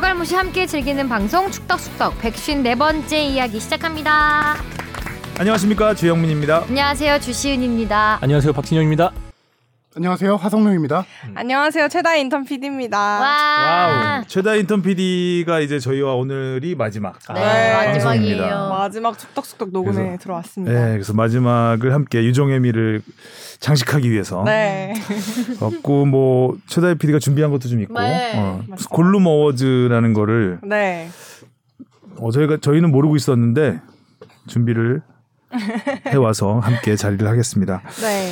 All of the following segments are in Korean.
추갈무시 함께 즐기는 방송 축덕숙덕 154번째 이야기 시작합니다. 안녕하십니까 주영민입니다. 안녕하세요 주시은입니다. 안녕하세요 박진영입니다. 안녕하세요 화성룡입니다. 안녕하세요 최다 인턴 PD입니다. 와. 최다 인턴 PD가 이제 저희와 오늘이 마지막 네, 네, 마지막이에요. 마지막 축덕숙덕 녹음에 그래서- 들어왔습니다. 네, 그래서 마지막을 함께 유종의 미를 장식하기 위해서 네. 없고 뭐 최다 PD가 준비한 것도 좀 있고 네, 어. 골룸 어워즈라는 거를 네. 어, 저희가 저희는 모르고 있었는데 준비를 해 와서 함께 자리를 하겠습니다. 네.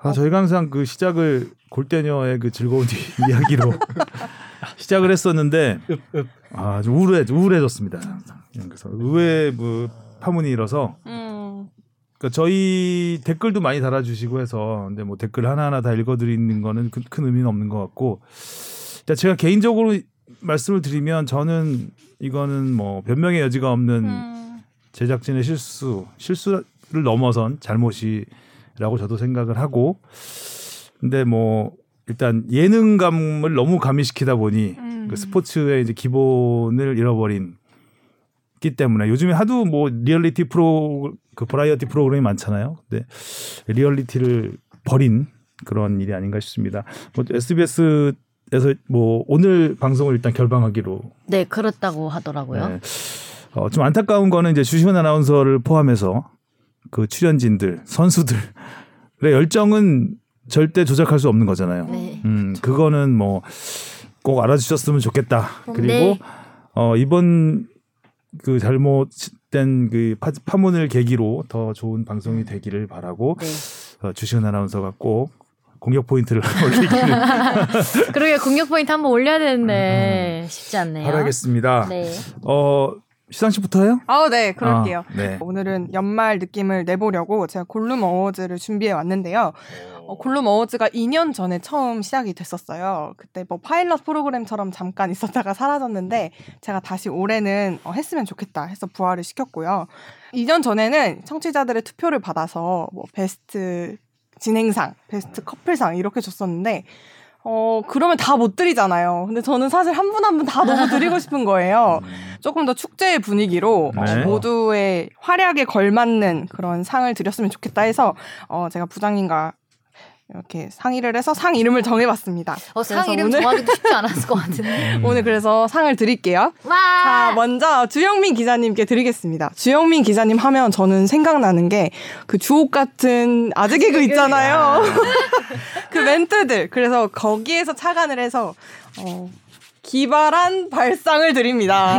아, 저희가 항상 그 시작을 골대녀의 그 즐거운 이야기로 시작을 했었는데 아, 좀 우울해 우울해졌습니다. 그래서 의외의 그 파문이 일어서 음. 그러니까 저희 댓글도 많이 달아주시고 해서 근데 뭐 댓글 하나하나 다 읽어드리는 거는 큰, 큰 의미는 없는 것 같고 제가 개인적으로 말씀을 드리면 저는 이거는 뭐 변명의 여지가 없는 음. 제작진의 실수 실수를 넘어선 잘못이 라고 저도 생각을 하고 근데 뭐 일단 예능감을 너무 가미시키다 보니 음. 그 스포츠의 이제 기본을 잃어버린 기 때문에 요즘에 하도 뭐 리얼리티 프로 그 버라이어티 프로그램이 많잖아요. 근데 리얼리티를 버린 그런 일이 아닌가 싶습니다. 뭐 SBS에서 뭐 오늘 방송을 일단 결방하기로 네 그렇다고 하더라고요. 네. 어, 좀 안타까운 거는 이제 주시은 아나운서를 포함해서 그 출연진들, 선수들의 열정은 절대 조작할 수 없는 거잖아요. 네. 음, 그거는 뭐 꼭 알아주셨으면 좋겠다. 그리고 네. 어, 이번 그 잘못된 그 파, 파문을 계기로 더 좋은 방송이 되기를 바라고 네. 어, 주시은 아나운서가 꼭 공격 포인트를 올리기를 그러게 공격 포인트 한번 올려야 되는데 쉽지 않네요. 바라겠습니다. 네. 어, 시상식부터 해요? 아, 네, 그럴게요. 아, 네. 오늘은 연말 느낌을 내보려고 제가 골룸 어워즈를 준비해 왔는데요. 어, 골룸 어워즈가 2년 전에 처음 시작이 됐었어요. 그때 뭐 파일럿 프로그램처럼 잠깐 있었다가 사라졌는데 제가 다시 올해는 어, 했으면 좋겠다 해서 부활을 시켰고요. 2년 전에는 청취자들의 투표를 받아서 뭐 베스트 진행상, 베스트 커플상 이렇게 줬었는데 어, 그러면 다 못 드리잖아요. 근데 저는 사실 한 분 한 분 다 너무 드리고 싶은 거예요. 조금 더 축제의 분위기로 어, 네. 모두의 활약에 걸맞는 그런 상을 드렸으면 좋겠다 해서 어, 제가 부장님과 이렇게 상의를 해서 상 이름을 정해봤습니다. 어, 상 이름 오늘, 정하기도 쉽지 않았을 것 같은데. 오늘 그래서 상을 드릴게요. 자, 와. 먼저 주영민 기자님께 드리겠습니다. 주영민 기자님 하면 저는 생각나는 게 그 주옥 같은 아재 개그 있잖아요. 그 멘트들. 그래서 거기에서 착안을 해서 어, 기발한 발상을 드립니다.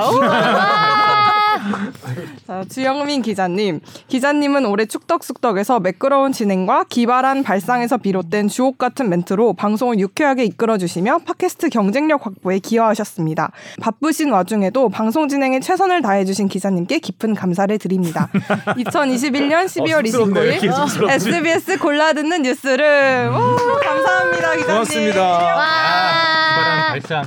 자, 주영민 기자님. 기자님은 올해 축덕숙덕에서 매끄러운 진행과 기발한 발상에서 비롯된 주옥 같은 멘트로 방송을 유쾌하게 이끌어주시며 팟캐스트 경쟁력 확보에 기여하셨습니다. 바쁘신 와중에도 방송 진행에 최선을 다해주신 기자님께 깊은 감사를 드립니다. 2021년 12월 쑥스럽네. 이렇게 29일 쑥스럽지. SBS 골라 듣는 뉴스를 오, 감사합니다 기자님. 고맙습니다. 와. 발상.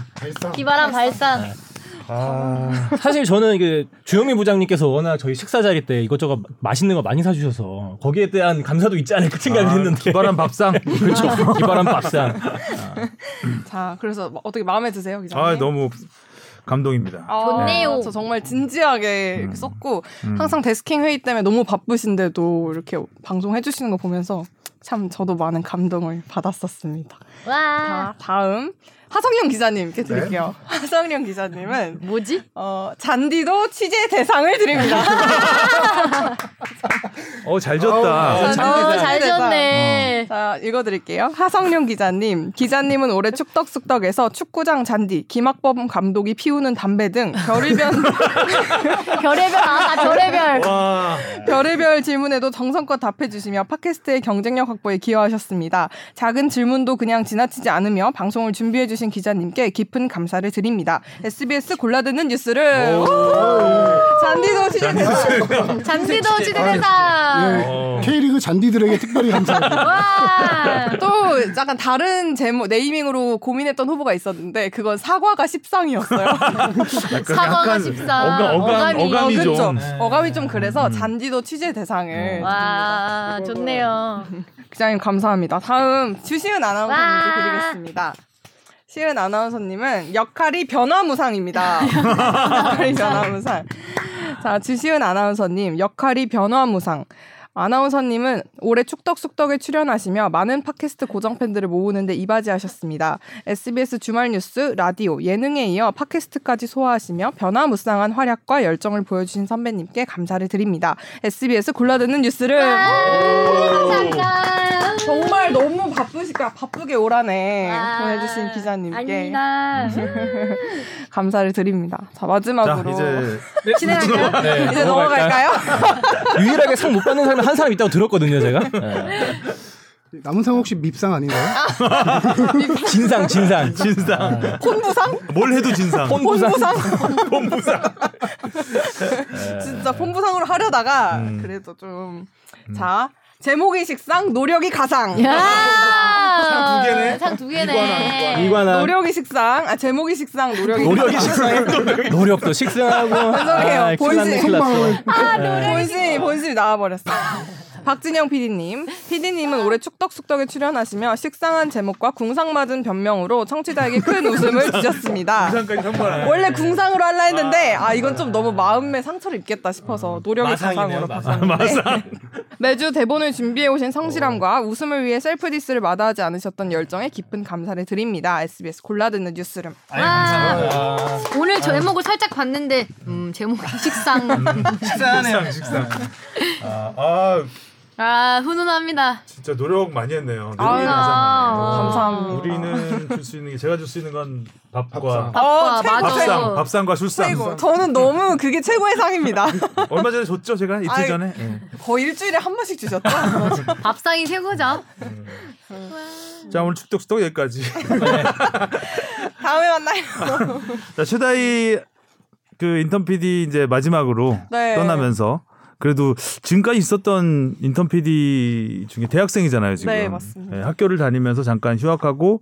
기발한 발상. 아, 사실 저는 이게 주영민 부장님께서 워낙 저희 식사 자리 때 이것저것 맛있는 거 많이 사주셔서 거기에 대한 감사도 있지 않을까 생각을 했는데 아, 기발한 밥상. 그렇죠. 기발한 밥상. 자, 그래서 뭐 어떻게 마음에 드세요, 기자님? 아, 너무 감동입니다. 아, 좋네요. 저 정말 진지하게 음. 이렇게 썼고 음. 항상 데스킹 회의 때문에 너무 바쁘신데도 이렇게 방송해 주시는 거 보면서 참 저도 많은 감동을 받았었습니다. 와. 자, 다음 하성룡 기자님께 드릴게요. 하성룡 기자님은 뭐지? 어, 잔디도 취재 대상을 드립니다. 어, 잘 졌다. 어, 잘 어. 졌네. 자, 읽어드릴게요. 하성룡 기자님. 기자님은 올해 축덕숙덕에서 축구장 잔디, 김학범 감독이 피우는 담배 등 별의별, 별의별, 아, 나 별의별. 와. 별의별 질문에도 정성껏 답해주시며 팟캐스트의 경쟁력 확보에 기여하셨습니다. 작은 질문도 그냥 지나치지 않으며 방송을 준비해주신 기자님께 깊은 감사를 드립니다. SBS 골라듣는 뉴스를 오! 잔디도 취재 대상. 잔디도 예, 취재대상. 어. K리그 잔디들에게 특별히 감사합니다. 와. 또 약간 다른 제목 네이밍으로 고민했던 후보가 있었는데 그건 사과가 10상이었어요. 사과가 약간 14. 어감, 어감, 어감이. 어감이 그쵸? 좀. 어감이 좀 그래서 잔디도 취재 대상을 와, 좋네요. 기자님 감사합니다. 다음 주시은 아나운서님께 와. 드리겠습니다. 시은 아나운서님은 역할이 변화무상입니다. 역할이 변화무상. 자, 주시은 아나운서님 역할이 변화무상. 아나운서님은 올해 축덕숙덕에 출연하시며 많은 팟캐스트 고정 팬들을 모으는데 이바지하셨습니다. SBS 주말 뉴스, 라디오, 예능에 이어 팟캐스트까지 소화하시며 변화무쌍한 활약과 열정을 보여주신 선배님께 감사를 드립니다. SBS 골라듣는 뉴스를 감사합니다. 정말 너무 바쁘시까 바쁘게 오라네 아, 보내주신 기자님께 아닙니다. 감사를 드립니다. 자자 마지막으로 이제 진행할까요? 네, 이제 넘어갈까요? 유일하게 상 못 받는 사람이 한 사람 있다고 들었거든요, 제가. 네. 남은 상 혹시 밉상 아닌가요? 진상, 진상. 진상 폰부상? 뭘 해도 진상 폰부상. 폰부상? 진짜 폰부상으로 하려다가 음. 그래도 좀자 제목이 식상 노력이 가상 야! 상두 개네. 상 두 개네. 이관한 노력이 식상 아 제목이 식상 노력이 노력이 식상해. 노력도 식상하고. 죄송해요. 아, 났어. 아, 본심이 본심이 나와버렸어. 박진영 PD님, PD님은 올해 축덕숙덕에 출연하시며 식상한 제목과 궁상맞은 변명으로 청취자에게 큰 웃음을 주셨습니다. 원래 궁상으로 할라 했는데 아. 이건 좀 너무 마음에 상처를 입겠다 싶어서 노력의 마상이네요, 가상으로. 바꿨는데 매주 대본을 준비해 오신 성실함과 웃음을 위해 self diss를 마다하지 않으셨던 열정에 깊은 감사를 드립니다. SBS 골라듣는 뉴스룸. 아, 오늘 제목을 살짝 봤는데 음, 제목이 식상. 식상 식상. 아, 아 아 훈훈합니다. 진짜 노력 많이 했네요 아유, 가상이네요. 감사합니다. 우리는 줄 수 있는 게 제가 줄 수 있는 건 밥과 밥상. 어, 아, 최고, 맞아. 밥상. 밥상과 술상 최고. 저는 너무 그게 최고의 상입니다. 얼마 전에 줬죠 제가 이틀 아이, 전에 예. 거의 일주일에 한 번씩 주셨죠? 밥상이 최고죠. 자 오늘 축덕숙덕 여기까지 다음에 만나요. 자 최다희 그 인턴 PD 이제 마지막으로 네. 떠나면서 그래도 지금까지 있었던 인턴 PD 중에 대학생이잖아요 지금. 네, 맞습니다. 네, 학교를 다니면서 잠깐 휴학하고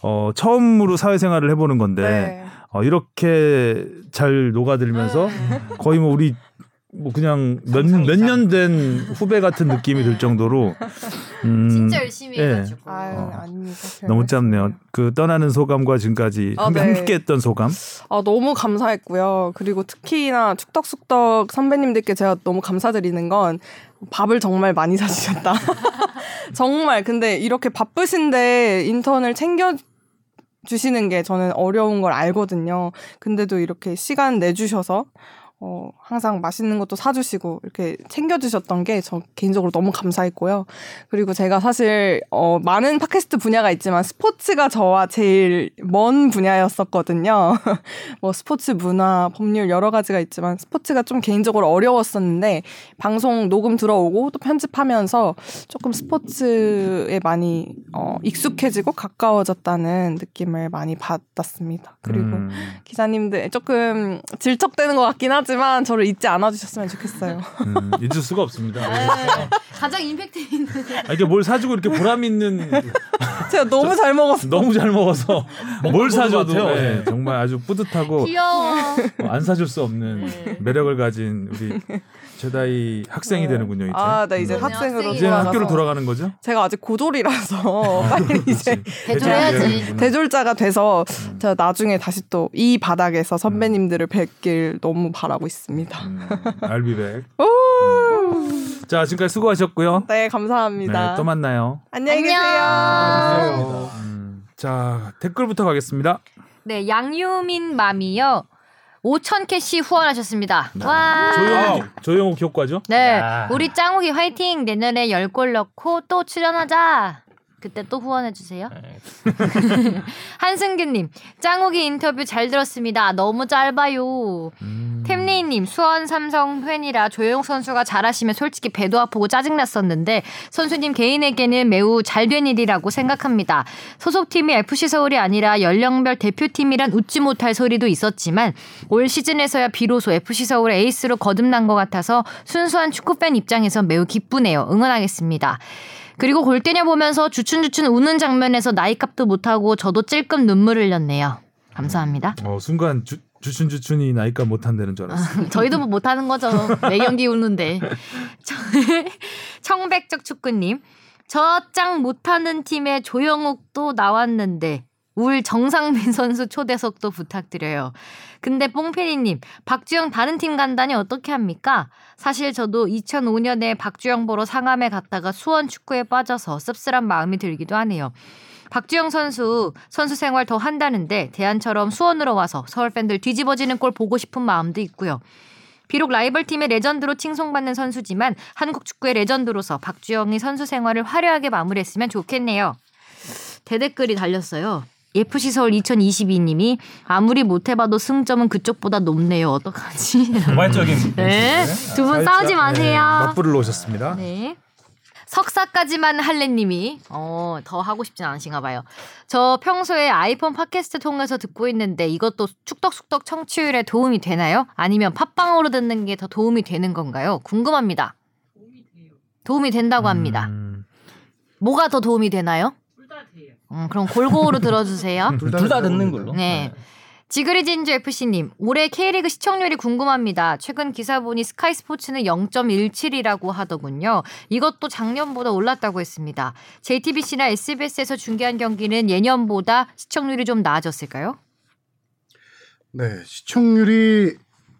어 처음으로 사회생활을 해보는 건데 네. 어, 이렇게 잘 녹아들면서 거의 뭐 우리 뭐 그냥 몇 몇 년 된 후배 같은 느낌이 들 정도로 음, 진짜 열심히 예. 해가지고. 아유, 어. 아닙니다. 너무 짧네요. 그 떠나는 소감과 지금까지 아, 함께, 네. 함께했던 소감. 아, 너무 감사했고요. 그리고 특히나 축덕숙덕 선배님들께 제가 너무 감사드리는 건 밥을 정말 많이 사주셨다. 정말. 근데 이렇게 바쁘신데 인턴을 챙겨 주시는 게 저는 어려운 걸 알거든요. 근데도 이렇게 시간 내주셔서 어, 항상 맛있는 것도 사주시고 이렇게 챙겨주셨던 게 저 개인적으로 너무 감사했고요. 그리고 제가 사실 어, 많은 팟캐스트 분야가 있지만 스포츠가 저와 제일 먼 분야였었거든요. 뭐 스포츠 문화, 법률 여러 가지가 있지만 스포츠가 좀 개인적으로 어려웠었는데 방송 녹음 들어오고 또 편집하면서 조금 스포츠에 많이 어, 익숙해지고 가까워졌다는 느낌을 많이 받았습니다. 그리고 음. 기자님들 조금 질척대는 것 같긴 하 지만 저를 잊지 않아 주셨으면 좋겠어요. 음, 잊을 수가 없습니다. 네. 가장 임팩트 있는. 아, 이게 뭘 사주고 이렇게 보람 있는 제가 너무 잘 먹었어. 너무 잘 먹어서 뭘 사줘도 같아요. 네, 정말 아주 뿌듯하고 귀여워. 어, 안 사줄 수 없는 네. 매력을 가진 우리 제다이 학생이 되는군요 이제. 아, 네 이제 음. 학생으로 돌아가서 학교로 돌아가는 거죠? 제가 아직 고졸이라서 빨리 이제 대졸해야지. 대졸자가 돼서 제가 나중에 다시 또 이 바닥에서 선배님들을 뵙길 너무 바라고 있습니다. 음, I'll be back. 오! 자 지금까지 수고하셨고요. 네, 감사합니다. 네, 또 만나요. 안녕히 안녕. 계세요. 음, 자 댓글부터 가겠습니다. 네, 양유민 맘이요. 5천 캐시 후원하셨습니다. 와. 조영욱 조영욱 효과죠? 네, 야. 우리 짱욱이 화이팅. 내년에 10골 넣고 또 출연하자. 그때 또 후원해 주세요. 한승규님, 짱욱이 인터뷰 잘 들었습니다. 너무 짧아요. 음. 템리님, 수원 삼성 팬이라 조영욱 선수가 잘하시면 솔직히 배도 아프고 짜증났었는데 선수님 개인에게는 매우 잘 된 일이라고 생각합니다. 소속팀이 FC 서울이 아니라 연령별 대표팀이란 웃지 못할 소리도 있었지만 올 시즌에서야 비로소 FC 서울 에이스로 거듭난 것 같아서 순수한 축구팬 입장에서 매우 기쁘네요. 응원하겠습니다. 그리고 골 때려 보면서 주춘주춘 우는 장면에서 나이값도 못하고 저도 찔끔 눈물을 흘렸네요. 감사합니다. 어, 순간 주, 주춘주춘이 나이가 못한다는 줄 알았어. 저희도 뭐 못하는 거죠. 매 경기 우는데. 청백적 축구님. 저 짱 못하는 팀에 조영욱도 나왔는데 울 정상민 선수 초대석도 부탁드려요. 근데 뽕페리님, 박주영 다른 팀 간다니 어떻게 합니까? 사실 저도 2005년에 박주영 보러 상암에 갔다가 수원 축구에 빠져서 씁쓸한 마음이 들기도 하네요. 박주영 선수 선수 생활 더 한다는데 대안처럼 수원으로 와서 서울 팬들 뒤집어지는 꼴 보고 싶은 마음도 있고요. 비록 라이벌 팀의 레전드로 칭송받는 선수지만 한국 축구의 레전드로서 박주영이 선수 생활을 화려하게 마무리했으면 좋겠네요. 대댓글이 달렸어요. FC 서울 2022님이 아무리 못해봐도 승점은 그쪽보다 높네요. 어떡하지? 도발적인 네. 두 분 싸우지 마세요. 맞불을 놓으셨습니다. 네. 석사까지만 할래님이 어, 더 하고 싶진 않으신가 봐요. 저 평소에 아이폰 팟캐스트 통해서 듣고 있는데 이것도 축덕숙덕 청취율에 도움이 되나요? 아니면 팟빵으로 듣는 게 더 도움이 되는 건가요? 궁금합니다. 도움이 된다고 합니다. 음, 뭐가 더 도움이 되나요? 음, 그럼 골고루 들어주세요. 둘 다 듣는 걸로. 네. 지그리 진주 FC님, 올해 K리그 시청률이 궁금합니다. 최근 기사 보니 스카이 스포츠는 0.17이라고 하더군요. 이것도 작년보다 올랐다고 했습니다. JTBC나 SBS에서 중계한 경기는 예년보다 시청률이 좀 나아졌을까요? 네, 시청률이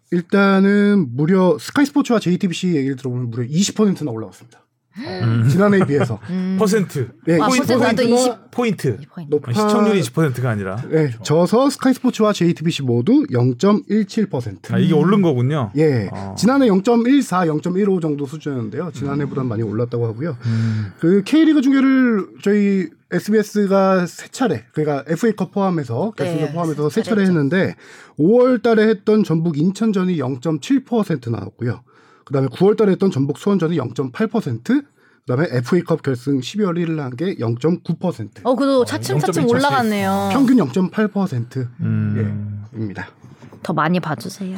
일단은 무려 스카이 스포츠와 JTBC 얘기를 들어보면 무려 20%나 올라왔습니다. 음. 지난해에 비해서. 음. 퍼센트 네, 아, 포인트, 퍼센트 나도 포인트가 20 포인트 포인트. 높아 시청률이 20%가 아니라 네, 져서 스카이 스포츠와 JTBC 모두 0.17%. 아, 이게 오른 거군요. 예, 어. 지난해 0.14, 0.15 정도 수준이었는데요. 지난해보다 많이 올랐다고 하고요. 음. 그 K리그 중계를 저희 SBS가 세 차례, 그러니까 FA컵 포함해서 결승전 네, 포함해서 세세 차례 차례 했는데 5월 달에 했던 전북 인천전이 0.7% 나왔고요. 그다음에 9월 달에 했던 전북 수원전이 0.8%. 그다음에 FA컵 결승 12월 1일 한 게 0.9%. 어, 그래도 차츰차츰 0.17. 올라갔네요. 평균 0.8%입니다. 음. 더 많이 봐주세요.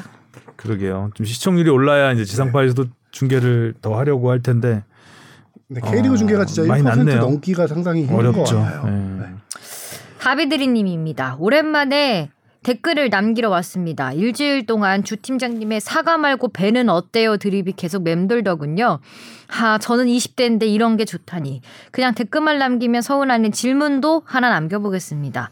그러게요. 좀 시청률이 올라야 이제 지상파에서도 중계를 더 하려고 할 텐데 근데 K리그 어, 중계가 진짜 많이 1% 낮네요. 넘기가 상당히 힘든 어렵죠. 것 같아요. 예. 네. 하비드리님입니다. 오랜만에 댓글을 남기러 왔습니다. 일주일 동안 주 팀장님의 사과 말고 배는 어때요 드립이 계속 맴돌더군요. 하, 저는 20대인데 이런 게 좋다니. 그냥 댓글만 남기면 서운하는 질문도 하나 남겨보겠습니다.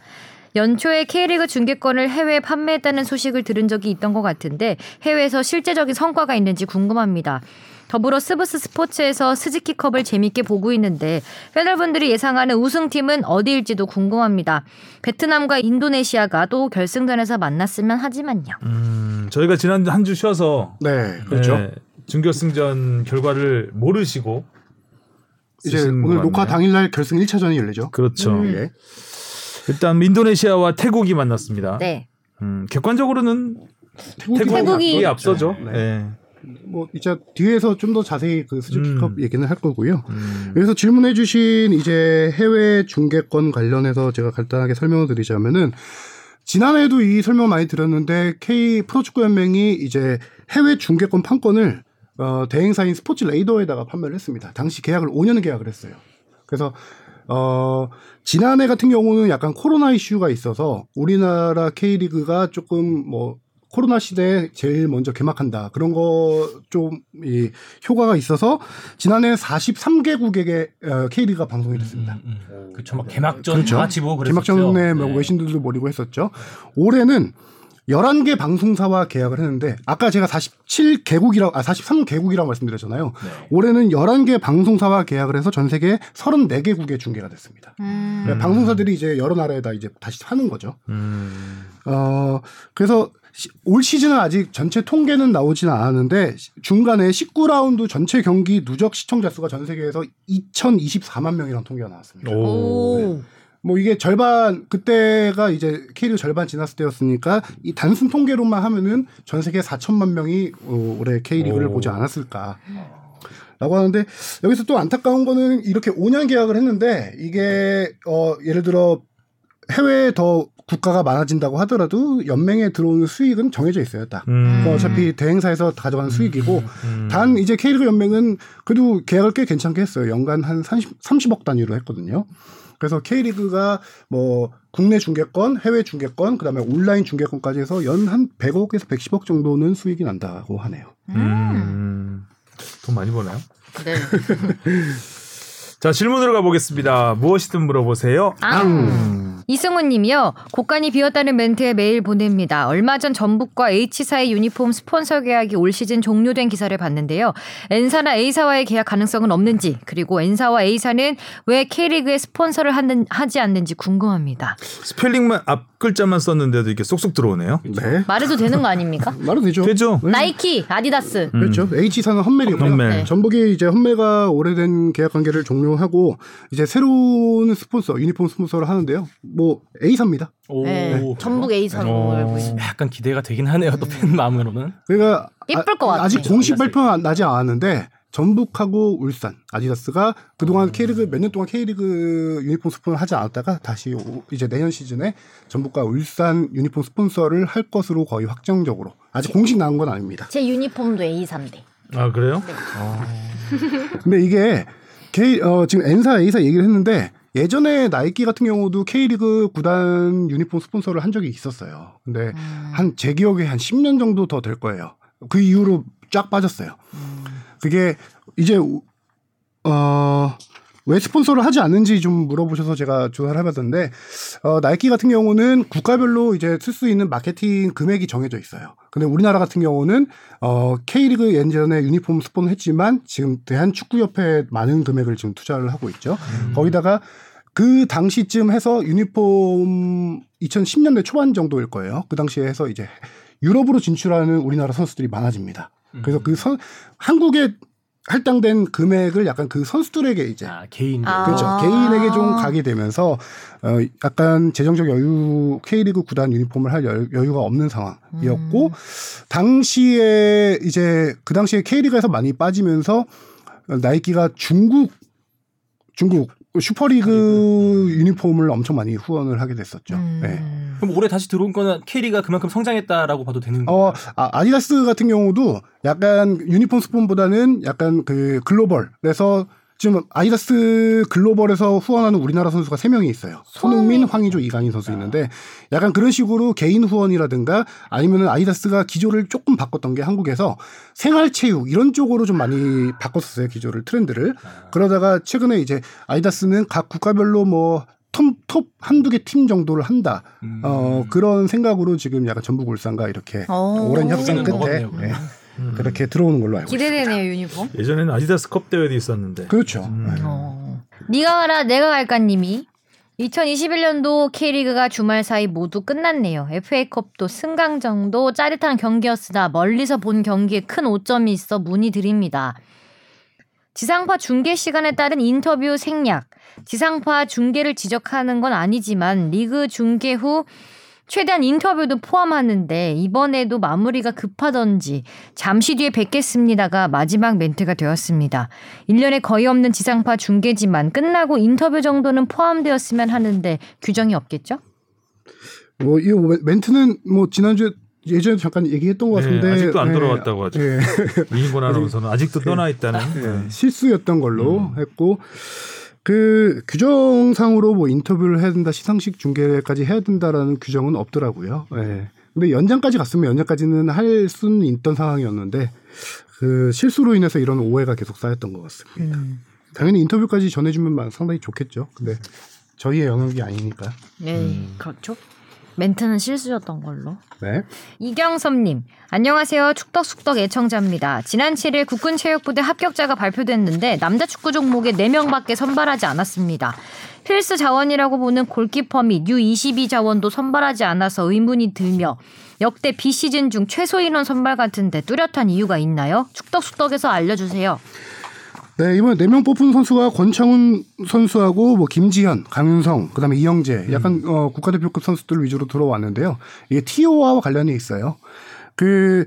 연초에 K리그 중계권을 해외에 판매했다는 소식을 들은 적이 있던 것 같은데 해외에서 실제적인 성과가 있는지 궁금합니다. 더불어 스브스 스포츠에서 스즈키컵을 재밌게 보고 있는데 팬여러분들이 예상하는 우승팀은 어디일지도 궁금합니다. 베트남과 인도네시아가 또 결승전에서 만났으면 하지만요. 음, 저희가 지난 한 주 쉬어서 네, 그렇죠. 네, 준결승전 결과를 모르시고 이제 오늘 것 녹화. 당일날 결승 1차전이 열리죠. 그렇죠. 음. 예. 일단 인도네시아와 태국이 만났습니다. 네. 음, 객관적으로는 태국이, 태국이- 태국이 앞서죠. 네. 네. 뭐 이제 뒤에서 좀 더 자세히 그 스즈키컵 음. 얘기는 할 거고요. 음. 그래서 질문해주신 이제 해외 중계권 관련해서 제가 간단하게 설명을 드리자면은 지난해에도 이 설명 많이 드렸는데 K 프로축구 연맹이 이제 해외 중계권 판권을 어, 대행사인 스포츠 레이더에다가 판매를 했습니다. 당시 계약을 5년 계약을 했어요. 그래서 어, 지난해 같은 경우는 약간 코로나 이슈가 있어서 우리나라 K리그가 조금 뭐 코로나 시대에 제일 먼저 개막한다. 그런 거 좀 이 효과가 있어서 지난해 43개국에게 어, K리그가 방송이 됐습니다. 음, 음. 그쵸, 막 개막전 그렇죠. 다 같이 보고 그랬었죠. 개막전에 뭐 네. 외신들도 모이고 했었죠. 올해는 11개 방송사와 계약을 했는데 아까 제가 47개국이라고 아 43개국이라고 말씀드렸잖아요. 네. 올해는 11개 방송사와 계약을 해서 전 세계 34개국에 중계가 됐습니다. 음. 네, 방송사들이 이제 여러 나라에다 이제 다시 하는 거죠. 음. 어, 그래서 시- 올 시즌은 아직 전체 통계는 나오지는 않았는데 시- 중간에 19라운드 전체 경기 누적 시청자 수가 전 세계에서 2,024만 명이라는 통계가 나왔습니다. 오. 오. 뭐 이게 절반 그때가 이제 K리그 절반 지났을 때였으니까 이 단순 통계로만 하면은 전 세계 4천만 명이 어, 올해 K리그를 오. 보지 않았을까. 라고 하는데 여기서 또 안타까운 거는 이렇게 5년 계약을 했는데 이게 어 예를 들어 해외에 더 국가가 많아진다고 하더라도 연맹에 들어오는 수익은 정해져 있어요 딱. 음. 그거 어차피 대행사에서 가져가는 수익이고 음. 단 이제 K리그 연맹은 그래도 계약을 꽤 괜찮게 했어요. 연간 한 30, 30억 단위로 했거든요. 그래서 K리그가 뭐 국내 중계권, 해외 중계권, 그다음에 온라인 중계권까지 해서 연 한 100억에서 110억 정도는 수익이 난다고 하네요. 음. 돈 많이 버나요? 네. 자 질문으로 가보겠습니다. 무엇이든 물어보세요. 아. 음. 이승훈 님이요. 곡간이 비었다는 멘트에 메일 보냅니다. 얼마 전 전북과 H사의 유니폼 스폰서 계약이 올 시즌 종료된 기사를 봤는데요. N사나 A사와의 계약 가능성은 없는지 그리고 N사와 A사는 왜 K리그에 스폰서를 하는, 하지 않는지 궁금합니다. 스펠링만 앞 글자만 썼는데도 이렇게 쏙쏙 들어오네요. 네. 말해도 되는 거 아닙니까? 말도 되죠. 되죠. 네. 나이키, 아디다스. 그렇죠. H사는 험멜이고요. 험멜. 네. 전북이 이제 험멜과 오래된 계약 관계를 종료 하고 이제 새로운 스폰서, 유니폼 스폰서를 하는데요. 뭐 A사입니다. 오. 네. 전북 A사로 어. 알고 있습니다. 약간 기대가 되긴 하네요. 또팬 마음으로는. 그러니까 이쁠 것 같아. 아직 공식. 발표는 나지 않았는데 전북하고 울산, 아디다스가 그동안 K리그 몇 년 동안 K리그 유니폼 스폰을 하지 않았다가 다시 오- 이제 내년 시즌에 전북과 울산 유니폼 스폰서를 할 것으로 거의 확정적으로 아직 공식 나온 건 아닙니다. 제 유니폼도 A3대. 아 그래요? 근데 이게 K 어 지금 N사 A사 얘기를 했는데 예전에 나이키 같은 경우도 K리그 구단 유니폼 스폰서를 한 적이 있었어요. 근데 한제 기억에 한 10년 정도 더 될 거예요. 그 이후로 쫙 빠졌어요. 그게 이제 어. 왜 스폰서를 하지 않는지 좀 물어보셔서 제가 조사를 해봤는데 어, 나이키 같은 경우는 국가별로 이제 쓸 수 있는 마케팅 금액이 정해져 있어요. 근데 우리나라 같은 경우는 어, K리그 예전에 유니폼 스폰을 했지만 지금 대한축구협회에 많은 금액을 지금 투자를 하고 있죠. 거기다가 그 당시쯤 해서 유니폼 2010년대 초반 정도일 거예요. 그 당시에 해서 이제 유럽으로 진출하는 우리나라 선수들이 많아집니다. 그래서 그 선, 한국에 할당된 금액을 약간 그 선수들에게 이제 아, 개인. 아. 그렇죠. 아. 개인에게 좀 가게 되면서 어 약간 재정적 여유 K리그 구단 유니폼을 할 여- 여유 가 없는 상황이었고 음. 당시에 이제 그 당시에 K리그에서 많이 빠지면서 나이키가 중국 중국 슈퍼리그 유니폼을 엄청 많이 후원을 하게 됐었죠. 음. 네. 그럼 올해 다시 들어온 거는 캐리가 그만큼 성장했다라고 봐도 되는 거예요. 어, 아, 아디다스 같은 경우도 약간 유니폼 스폰보다는 약간 그 글로벌에서 지금 아디다스 글로벌에서 후원하는 우리나라 선수가 세명이 있어요. 손흥민, 황의조, 이강인 선수 있는데 약간 그런 식으로 개인 후원이라든가 아니면은 아디다스가 기조를 조금 바꿨던 게 한국에서 생활체육 이런 쪽으로 좀 많이 바꿨었어요. 기조를 트렌드를. 그러다가 최근에 이제 아디다스는 각 국가별로 뭐 톱, 톱 한두 개 팀 정도를 한다. 음. 어, 그런 생각으로 지금 약간 전북 울산과 이렇게 오. 오랜 협상 끝에 먹었네 요, 네, 그렇게 들어오는 걸로 알고 있습니다. 기대되네요 유니폼. 예전에는 아디다스 컵 대회도 있었는데. 그렇죠. 음. 네. 어. 네가 가라 내가 갈까님이 2021년도 K리그가 주말 사이 모두 끝났네요. FA컵도 승강정도 짜릿한 경기였으나 멀리서 본 경기에 큰 오점이 있어 문의드립니다. 지상파 중계 시간에 따른 인터뷰 생략. 지상파 중계를 지적하는 건 아니지만 리그 중계 후 최대한 인터뷰도 포함하는데 이번에도 마무리가 급하던지 잠시 뒤에 뵙겠습니다가 마지막 멘트가 되었습니다. 1년에 거의 없는 지상파 중계지만 끝나고 인터뷰 정도는 포함되었으면 하는데 규정이 없겠죠? 뭐, 이 멘트는 뭐, 지난주에 예전에 잠깐 얘기했던 것 네, 같은데. 아직도 안 네, 돌아왔다고 하죠. 네. 이인권 아나운서는 아직도 떠나 있다는. 네, 실수였던 걸로 했고, 그 규정상으로 뭐 인터뷰를 해야 된다, 시상식 중계까지 해야 된다라는 규정은 없더라고요. 예. 근데 연장까지 갔으면 연장까지는 할 수는 있던 상황이었는데, 그 실수로 인해서 이런 오해가 계속 쌓였던 것 같습니다. 당연히 인터뷰까지 전해주면 상당히 좋겠죠. 근데 저희의 영역이 아니니까. 네, 그렇죠. 멘트는 실수였던 걸로. 네. 이경섭님, 안녕하세요. 축덕숙덕 애청자입니다. 지난 7일 국군체육부대 합격자가 발표됐는데 남자 축구 종목에 4명밖에 선발하지 않았습니다. 필수 자원이라고 보는 골키퍼 및 U22 자원도 선발하지 않아서 의문이 들며 역대 비시즌 중 최소 인원 선발 같은데 뚜렷한 이유가 있나요? 축덕숙덕에서 알려주세요. 네, 이번에 네 명 뽑힌 선수가 권창훈 선수하고 뭐 김지현, 강윤성, 그다음에 이영재, 약간 어, 국가대표급 선수들 위주로 들어왔는데요. 이게 TO와 관련이 있어요. 그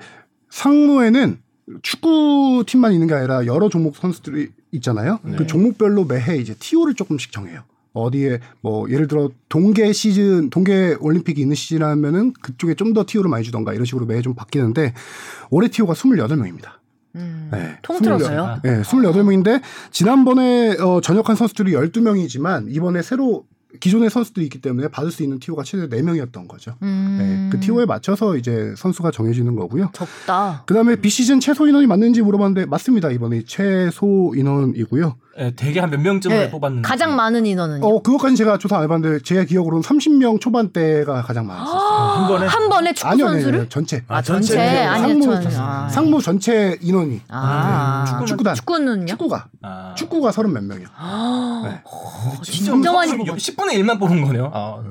상무에는 축구 팀만 있는 게 아니라 여러 종목 선수들이 있잖아요. 그 종목별로 매해 이제 TO를 조금씩 정해요. 어디에 뭐 예를 들어 동계 시즌 동계 올림픽이 있는 시즌 하면은 그쪽에 좀 더 TO를 많이 주던가 이런 식으로 매해 좀 바뀌는데 올해 TO가 28명입니다. 음, 네. 통틀어서요? 네, 28명인데 지난번에 어, 전역한 선수들이 12명이지만 이번에 새로 기존의 선수들이 있기 때문에 받을 수 있는 TO가 최대 4명이었던 거죠. 음, 네, 그 TO에 맞춰서 이제 선수가 정해지는 거고요. 적다. 그다음에 비시즌 최소 인원이 맞는지 물어봤는데 맞습니다. 이번에 최소 인원이고요. 예, 되게 한몇 명쯤을 네, 뽑았는데 가장 많은 인원은요? 어, 그것까지 제가 조사 안 해봤는데 제 기억으로는 30명 초반대가 가장 많았어요. 한 번에 한 번에 축구 아니요, 선수를? 아니요, 전체. 아, 전체. 전체. 아니요, 상무, 전 아. 상무 전체 인원이 아, 축구, 축구단 축구는요? 축구가 아. 축구가 서른 몇 명이요. 아, 네. 진짜 많이 뽑았 10분의 1만 뽑은 거네요. 아,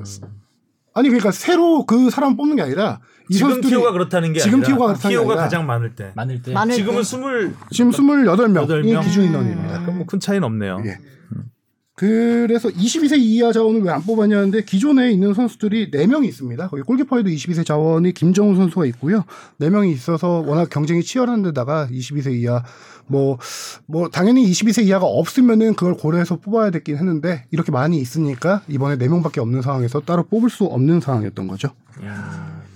아니 그러니까 새로 그 사람 뽑는 게 아니라 이 지금 선수들이 티오가 그렇다는 게 지금 아니라 티오가 그렇다는 게 티오가 아니라 가장 많을 때. 많을 때. 많을 지금은 때. 스물 지금 28명이 여덟 명? 기준 인원입니다. 그럼 뭐 큰 차이는 없네요. 예. 그래서 22세 이하 자원을 왜 안 뽑았냐는데 기존에 있는 선수들이 4명이 있습니다. 거기 골키퍼에도 22세 자원이 김정우 선수가 있고요. 4명이 있어서 워낙 경쟁이 치열한 데다가 22세 이하 뭐, 뭐, 당연히 22세 이하가 없으면은 그걸 고려해서 뽑아야 됐긴 했는데 이렇게 많이 있으니까 이번에 4명밖에 없는 상황에서 따로 뽑을 수 없는 상황이었던 거죠.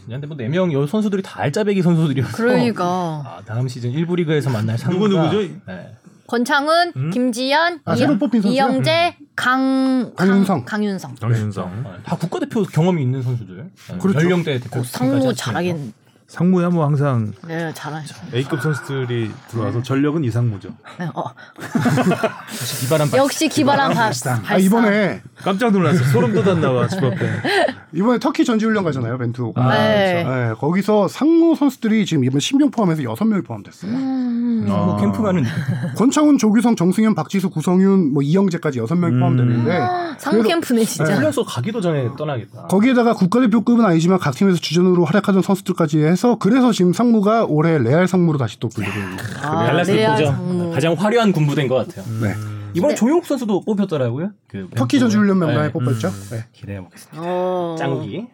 근데 뭐 4명 여 선수들이 다 알짜배기 선수들이어서 그러니까 아, 다음 시즌 1부 리그에서 만날 누구 상대가- 누구죠? 네. 권창훈, 음? 김지현, 아, 새로 뽑힌 선수요? 이영재, 강 강윤성. 강, 윤성 정윤성. 어, 다 국가대표 경험이 있는 선수들. 네, 그렇죠. 연령대 대표. 상무 잘하긴 상무야 뭐 항상 네 잘하죠. A급 선수들이 들어와서 전력은 이상무죠. 네, 어. 기발한 발. 역시 기발한 발. 아, 이번에, 깜짝 놀랐어. 소름 돋았나 집 앞에. 이번에 터키 전지훈련 가잖아요, 벤투가. 네. 네, 거기서 상무 선수들이 지금 이번 신병 포함해서 6명이 포함됐어요. 음. 뭐 캠프 가는 권창훈, 조규성, 정승현, 박지수, 구성윤, 뭐 이영재까지 여섯 명이 음. 포함되는데 상무 그래서- 캠프네 진짜. 훈련소 가기도 전에 떠나겠다. 거기에다가 국가대표급은 아니지만 각 팀에서 주전으로 활약하던 선수들까지 해서 그래서 지금 상무가 올해 레알 상무로 다시 또 불리고 있는 거예요. 아, 달라스 레알 보죠. 상무. 가장 화려한 군부대인 것 같아요. 네. 이번에 조용욱 선수도 뽑혔더라고요. 그 터키 전지훈련 명단에 네. 뽑혔죠. 네. 기대해 보겠습니다. 어. 짱기.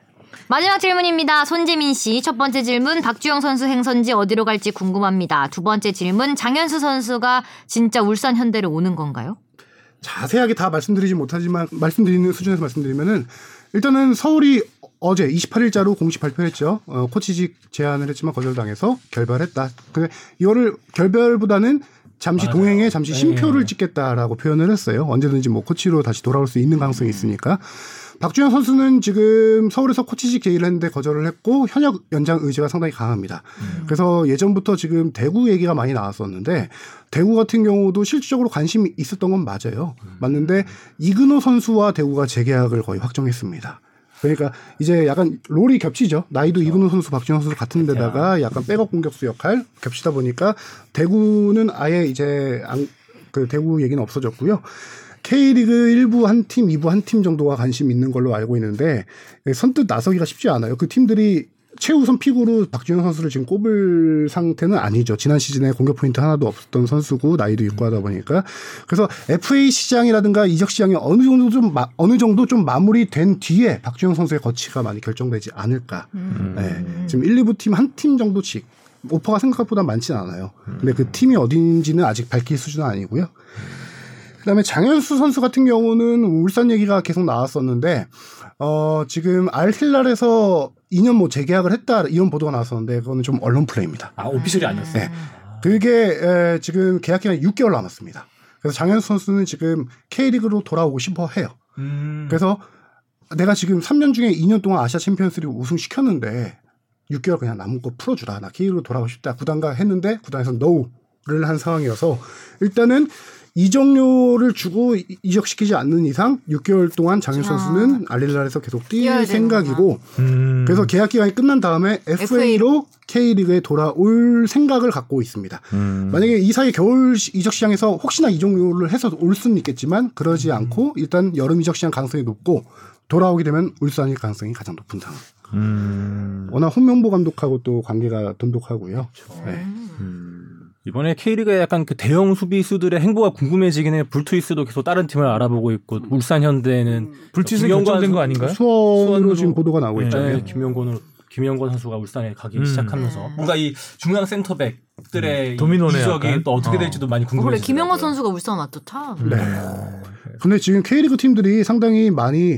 마지막 질문입니다. 손재민 씨. 첫 번째 질문 박주영 선수 행선지 어디로 갈지 궁금합니다. 두 번째 질문 장현수 선수가 진짜 울산 현대로 오는 건가요? 자세하게 다 말씀드리지 못하지만 말씀드리는 수준에서 말씀드리면은 일단은 서울이 어제 28일자로 공식 발표를 했죠. 어, 코치직 제안을 했지만 거절당해서 결별했다. 근데 이거를 결별보다는 잠시 맞아요. 동행에 잠시 네. 심표를 찍겠다라고 표현을 했어요. 언제든지 뭐 코치로 다시 돌아올 수 있는 가능성이 있으니까. 박주영 선수는 지금 서울에서 코치직 제의를 했는데 거절을 했고 현역 연장 의지가 상당히 강합니다. 그래서 예전부터 지금 대구 얘기가 많이 나왔었는데 대구 같은 경우도 실질적으로 관심이 있었던 건 맞아요. 맞는데 이근호 선수와 대구가 재계약을 거의 확정했습니다. 그러니까 이제 약간 롤이 겹치죠. 나이도 이근호 선수, 박주영 선수 같은 데다가 약간 백업 공격수 역할 겹치다 보니까 대구는 아예 이제 안, 그 대구 얘기는 없어졌고요. K리그 1부 한 팀, 2부 한 팀 정도가 관심 있는 걸로 알고 있는데 선뜻 나서기가 쉽지 않아요. 그 팀들이 최우선 픽으로 박주영 선수를 지금 꼽을 상태는 아니죠. 지난 시즌에 공격 포인트 하나도 없었던 선수고 나이도 있고 하다 보니까 그래서 FA 시장이라든가 이적 시장이 어느 정도 좀 마- 어느 정도 좀 마무리된 뒤에 박주영 선수의 거치가 많이 결정되지 않을까. 네. 지금 1, 2부 팀 한 팀 정도씩 오퍼가 생각보다 많지는 않아요. 근데 그 팀이 어딘지는 아직 밝힐 수준은 아니고요. 그다음에 장현수 선수 같은 경우는 울산 얘기가 계속 나왔었는데 어 지금 알힐랄에서 2년 뭐 재계약을 했다 이런 보도가 나왔었는데 그거는 좀 언론 플레이입니다. 아 official이 아니었어요. 네. 그게 에, 지금 계약 기간이 6개월 남았습니다. 그래서 장현수 선수는 지금 K리그로 돌아오고 싶어 해요. 음. 그래서 내가 지금 3년 중에 2년 동안 아시아 챔피언스리그 우승 시켰는데 6개월 그냥 남은 거 풀어주라. 나 K리그로 돌아가고 싶다. 구단과 했는데 구단에서 no를 한 상황이어서 일단은 이적료를 주고 이- 이적시키지 않는 이상 6개월 동안 장현 선수는 알힐랄에서 계속 뛸 생각이고 음. 그래서 계약 기간이 끝난 다음에 FA로 K리그에 돌아올 생각을 갖고 있습니다. 음. 만약에 이 사이 겨울 시- 이적 시장에서 혹시나 이적료를 해서 올 수는 있겠지만 그러지 않고 일단 여름 이적 시장 가능성이 높고 돌아오게 되면 울산일 가능성이 가장 높은 상황. 음. 워낙 홍명보 감독하고 또 관계가 돈독하고요. 네. 이번에 K리그의 약간 그 대형 수비수들의 행보가 궁금해지긴 해요. 불투이스도 계속 다른 팀을 알아보고 있고 울산 현대는 불치는 김영관 결정된 거 선- 아닌가요? 수원으로 지금 보도가 나오고 있죠. 네, 김영권으로 김영권 선수가 울산에 가기 음. 시작하면서 뭔가 이 중앙 센터백들의 이 도미노네 이적이. 또 어떻게 어. 될지도 많이 어, 그래 궁금해요. 김영호 선수가 울산 왔죠 참. 네. 근데 지금 K리그 팀들이 상당히 많이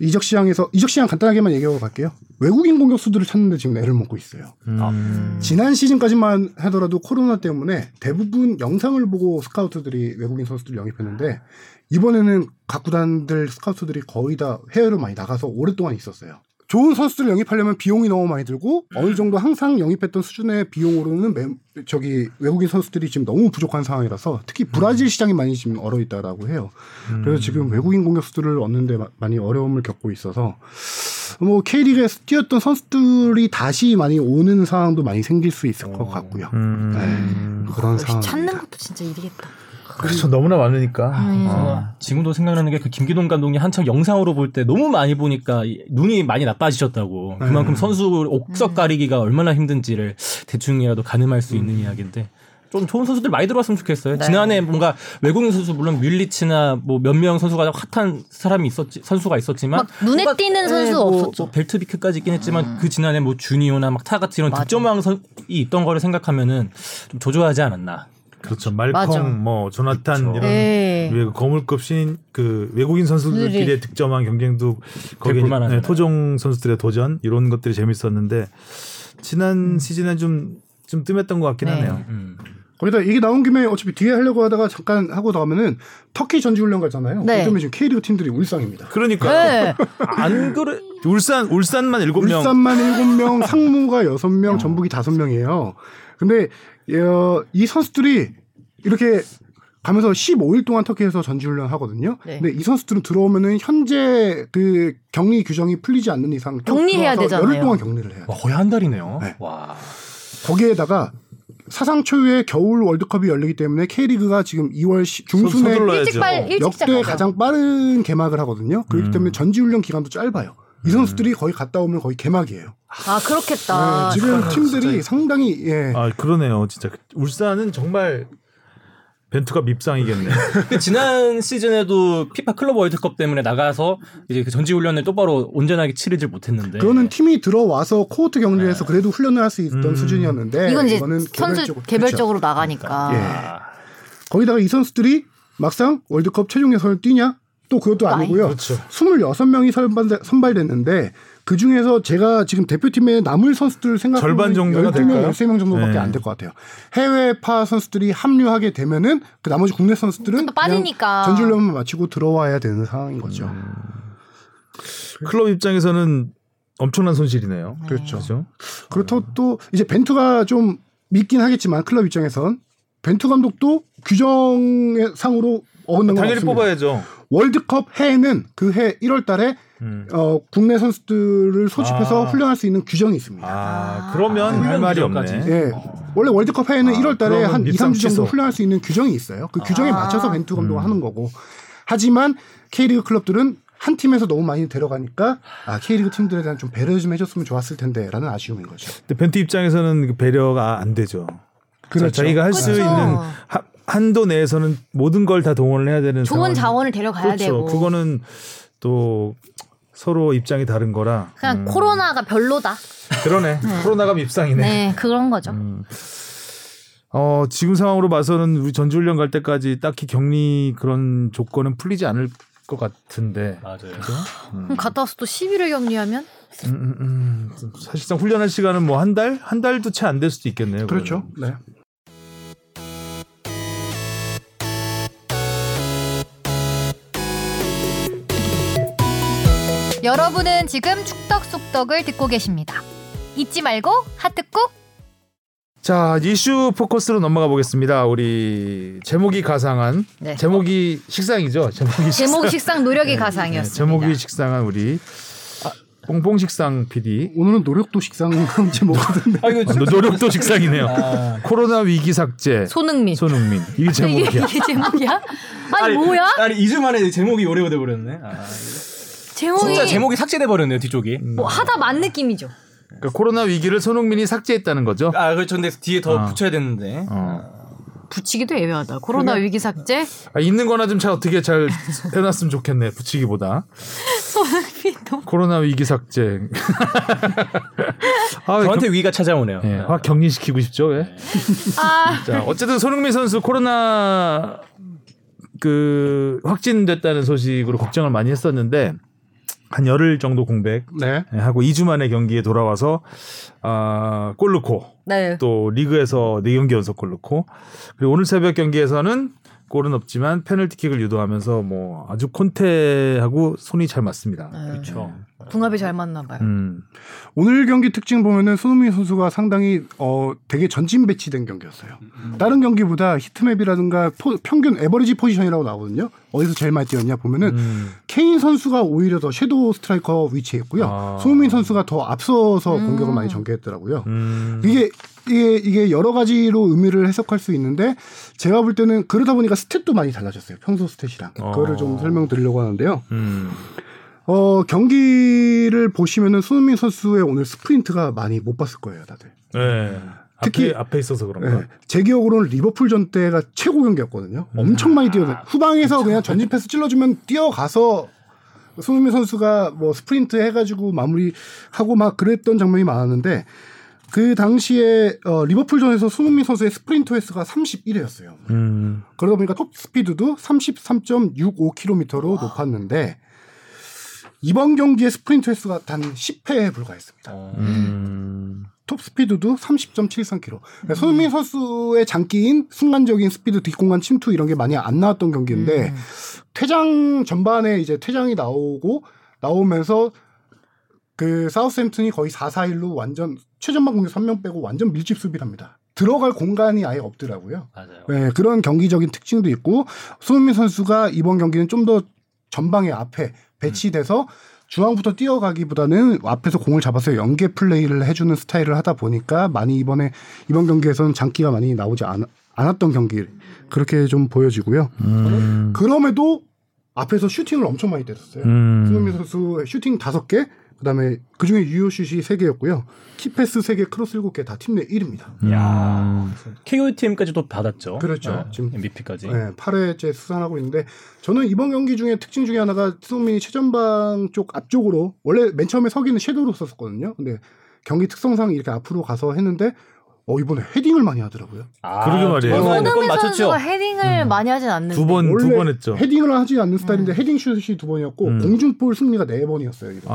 이적 시장에서 이적 시장 간단하게만 얘기하고 갈게요. 외국인 공격수들을 찾는데 지금 애를 먹고 있어요. 음. 지난 시즌까지만 하더라도 코로나 때문에 대부분 영상을 보고 스카우트들이 외국인 선수들 영입했는데 이번에는 각 구단들 스카우트들이 거의 다 해외로 많이 나가서 오랫동안 있었어요. 좋은 선수들을 영입하려면 비용이 너무 많이 들고 어느 정도 항상 영입했던 수준의 비용으로는 매, 저기 외국인 선수들이 지금 너무 부족한 상황이라서 특히 브라질 시장이 많이 지금 얼어 있다라고 해요. 그래서 지금 외국인 공격수들을 얻는데 마- 많이 어려움을 겪고 있어서 뭐 K리그에서 뛰었던 선수들이 다시 많이 오는 상황도 많이 생길 수 있을 것 같고요. 음. 네, 그런 상황. 찾는 것도 진짜 일이겠다. 그렇죠. 너무나 많으니까. 음. 아. 지금도 생각나는 게 그 김기동 감독이 한창 영상으로 볼 때 너무 많이 보니까 이- 눈이 많이 나빠지셨다고. 그만큼 선수 옥석 가리기가 얼마나 힘든지를 대충이라도 가늠할 수 있는 이야기인데. 좀 좋은 선수들 많이 들어왔으면 좋겠어요. 지난해 뭔가 외국인 선수 물론 뮬리치나 뭐 몇 명 선수가 핫한 사람이 있었지 선수가 있었지만 막 눈에 뭔가- 띄는 선수 뭐, 없었죠. 뭐 벨트 비크까지 있긴 했지만 그 지난해 뭐 주니오나 막 타가트 이런 득점왕 선이 있던 거를 생각하면은 좀 조조하지 않았나. 그렇죠. 맞아. 말콩, 뭐 조나탄 그렇죠. 이런 네. 외- 거물급 신인 그 외국인 선수들끼리의. 득점한 경쟁도 거기. 네, 토종 선수들의 도전 이런 것들이 재밌었는데 지난 시즌에 좀좀 뜸했던 것 같긴 네. 하네요. 음. 거기다 이게 나온 김에 어차피 뒤에 하려고 하다가 잠깐 하고 나가면은 터키 전지훈련 가잖아요. 네. 그러면 지금 K리그 팀들이 울상입니다. 그러니까 네. 안 그래 울산 울산만 일곱 명 울산만 7명, 상무가 6명, 전북이 5명이에요. 근데 어, 이 선수들이 이렇게 가면서 15일 동안 터키에서 전지훈련 하거든요. 네. 근데 이 선수들은 들어오면은 현재 그 격리 규정이 풀리지 않는 이상 또 격리해야 되잖아요. 열흘 동안 격리를 해요. 와, 거의 한 달이네요. 네. 와. 거기에다가 사상 초유의 겨울 월드컵이 열리기 때문에 K리그가 지금 2월 시- 서- 중순에. 일찍 빨 일찍 역대 시작하죠. 가장 빠른 개막을 하거든요. 그렇기 음. 때문에 전지훈련 기간도 짧아요. 이 선수들이 거의 갔다 오면 거의 개막이에요. 아 그렇겠다. 네, 지금 아, 팀들이 진짜. 상당히 예. 아 그러네요. 진짜 울산은 정말 벤투가 밉상이겠네. 그 지난 시즌에도 피파 클럽 월드컵 때문에 나가서 이제 그 전지 훈련을 똑바로 온전하게 치르질 못했는데. 그거는 팀이 들어와서 코호트 격리에서 그래도 훈련을 할 수 있던 음. 수준이었는데 이건 이제 이거는 선수 개별적으로, 개별적으로 나가니까. 그렇죠. 예. 아, 거기다가 이 선수들이 막상 월드컵 최종 예선을 뛰냐? 또 그것도 아니. 아니고요. 그렇죠. 26명이 선발, 선발됐는데 그 중에서 제가 지금 대표팀에 남을 선수들을 생각하면 절반 정도가 12명, 될까요? 13명 정도밖에 네. 안될 것 같아요. 해외파 선수들이 합류하게 되면은 그 나머지 국내 선수들은 또 빠지니까. 전주훈련만 마치고 들어와야 되는 상황인 거죠. 음. 클럽 입장에서는 엄청난 손실이네요. 그렇죠. 그렇죠. 그렇다고 또 이제 벤투가 좀 믿긴 하겠지만 클럽 입장에선 벤투 감독도 규정의 상으로 어긋난 건 당연히 없습니다. 뽑아야죠. 월드컵 해에는 그 해 1월 달에 음. 어, 국내 선수들을 소집해서 아. 훈련할 수 있는 규정이 있습니다. 아 그러면 훈련 할 말이. 없네. 예. 원래 월드컵 해에는 아, 1월 달에 한 2, 밉상 3주 정도. 훈련할 수 있는 규정이 있어요. 그 규정에 아. 맞춰서 벤투 감독가 음. 하는 거고. 하지만 K리그 클럽들은 한 팀에서 너무 많이 데려가니까 아, K리그 팀들에 대한 좀 배려 좀 해줬으면 좋았을 텐데라는 아쉬움인 거죠. 근데 벤투 입장에서는 그 배려가 안 되죠. 그렇죠. 자, 자기가 할수 그렇죠. 있는 하- 한도 내에서는 모든 걸 다 동원을 해야 되는 좋은 상황. 자원을 데려가야 그렇죠. 되고. 그거는 또 서로 입장이 다른 거라. 그냥 음. 코로나가 별로다. 그러네. 코로나가 밉상이네. 네, 그런 거죠. 음. 어, 지금 상황으로 봐서는 우리 전지훈련 갈 때까지 딱히 격리 그런 조건은 풀리지 않을 것 같은데. 맞아요. 그럼 갔다 와서 또 11일 격리하면 음, 음, 음. 사실상 훈련할 시간은 뭐 한 달? 한 달도 채 안 될 수도 있겠네요. 그렇죠. 네. 여러분은 지금 축덕 속덕을 듣고 계십니다. 잊지 말고 하트 꾹. 자 이슈 포커스로 넘어가 보겠습니다. 우리 제목이 가상한 네. 제목이 식상이죠. 제목이 식상. 제목 식상 노력이 네, 가상이었습니다. 제목이 식상한 우리 뽕뽕 식상 PD. 오늘은 노력도 식상 제목거든요. 아, 이거 노- 노력도 식상이네요. 아. 코로나 위기 삭제 손흥민. 손흥민 이게 제목이야. 이게 제목이야? 아니, 뭐야? 아니 2주 만에 제목이 오래오래 버렸네. 아, 제목이 진짜 제목이 삭제돼 버렸네요 뒤쪽이. 뭐 하다 만 느낌이죠. 그러니까 코로나 위기를 손흥민이 삭제했다는 거죠. 아 그렇죠. 근데 뒤에 더 어. 붙여야 되는데. 어. 붙이기도 애매하다. 코로나 위기 삭제. 아, 있는 거나 좀 잘 어떻게 잘 해놨으면 좋겠네. 붙이기보다. 손흥민 너무 코로나 위기 삭제. 아, 저한테 위기가 찾아오네요. 예, 확 격리시키고 싶죠. 왜? 아 자, 어쨌든 손흥민 선수 코로나 그 확진됐다는 소식으로 걱정을 많이 했었는데 한 열흘 정도 공백 네. 하고 2주 만에 경기에 돌아와서 아, 골 넣고 네. 또 리그에서 4경기 연속 골 넣고 그리고 오늘 새벽 경기에서는 골은 없지만 페널티킥을 유도하면서 뭐 아주 콘테하고 손이 잘 맞습니다. 그렇죠. 궁합이 잘 맞나 봐요. 음. 오늘 경기 특징 보면은 손흥민 선수가 상당히 어 되게 전진 배치된 경기였어요. 다른 경기보다 heat map이라든가 포- 평균 average position이라고 나오거든요. 어디서 제일 많이 뛰었냐 보면은 음. 케인 선수가 오히려 더 shadow striker 위치에 있고요. 아. 손흥민 선수가 더 앞서서 공격을 많이 전개했더라고요. 음. 이게 이게 이게 여러 가지로 의미를 해석할 수 있는데 제가 볼 때는 그러다 보니까 스탯도 많이 달라졌어요. 평소 stat이랑 그거를 좀 어. 설명드리려고 하는데요. 음. 어 경기를 보시면은 손흥민 선수의 오늘 스프린트가 많이 못 봤을 거예요, 다들. 네. 특히- 앞에, 앞에 있어서 그런가. 네. 제 기억으로는 리버풀 전 때가 최고 경기였거든요. 엄청 많이 뛰어 후방에서 그냥 전진 패스 찔러주면 뛰어가서 손흥민 선수가 뭐 스프린트 해가지고 마무리하고 막 그랬던 장면이 많았는데 그 당시에 어, 리버풀전에서 손흥민 선수의 스프린트 횟수가 31회였어요. 음. 그러다 보니까 톱 스피드도 33.65km로 높았는데 이번 경기의 스프린트 횟수가 단 10회에 불과했습니다. 음. 톱 스피드도 30.73km. 그러니까 손흥민 선수의 장기인 순간적인 스피드 뒷공간 침투 이런 게 많이 안 나왔던 경기인데 음. 퇴장 전반에 이제 퇴장이 나오고 나오면서 그 사우스햄튼이 거의 4-4-1로 완전 최전방 공격 3명 빼고 완전 밀집 수비를 합니다. 들어갈 공간이 아예 없더라고요. 맞아요. 네, 그런 경기적인 특징도 있고 손흥민 선수가 이번 경기는 좀 더 전방에 앞에 배치돼서 중앙부터 뛰어가기보다는 앞에서 공을 잡아서 연계 플레이를 해주는 스타일을 하다 보니까 많이 이번에 이번 경기에서는 장기가 많이 나오지 않, 않았던 경기 그렇게 좀 보여지고요. 음. 그럼에도 앞에서 슈팅을 엄청 많이 때렸어요. 음. 손흥민 선수 슈팅 5개, 그다음에 그중에 유효 슛이 3개였고요. key pass 3개, 크로스 7개 다 팀 내 1위입니다. 야 KOTM까지도 받았죠. 그렇죠. 네, 지금 MVP까지. 네, 8회째 수상하고 있는데 저는 이번 경기 중에 특징 중에 하나가 손흥민이 최전방 쪽 앞쪽으로 원래 맨 처음에 서기는 shadow로 썼었거든요. 근데 경기 특성상 이렇게 앞으로 가서 했는데 어 이번에 헤딩을 많이 하더라고요. 아, 그러게 말이에요. 손흥민. 선수가 헤딩을 많이 하진 않는데. 두 번, 두 원래 번 했죠. 헤딩을 하지 않는 스타일인데 헤딩 슛이 두 번이었고 음. 공중볼 승리가 네 번이었어요. 이번에. 아.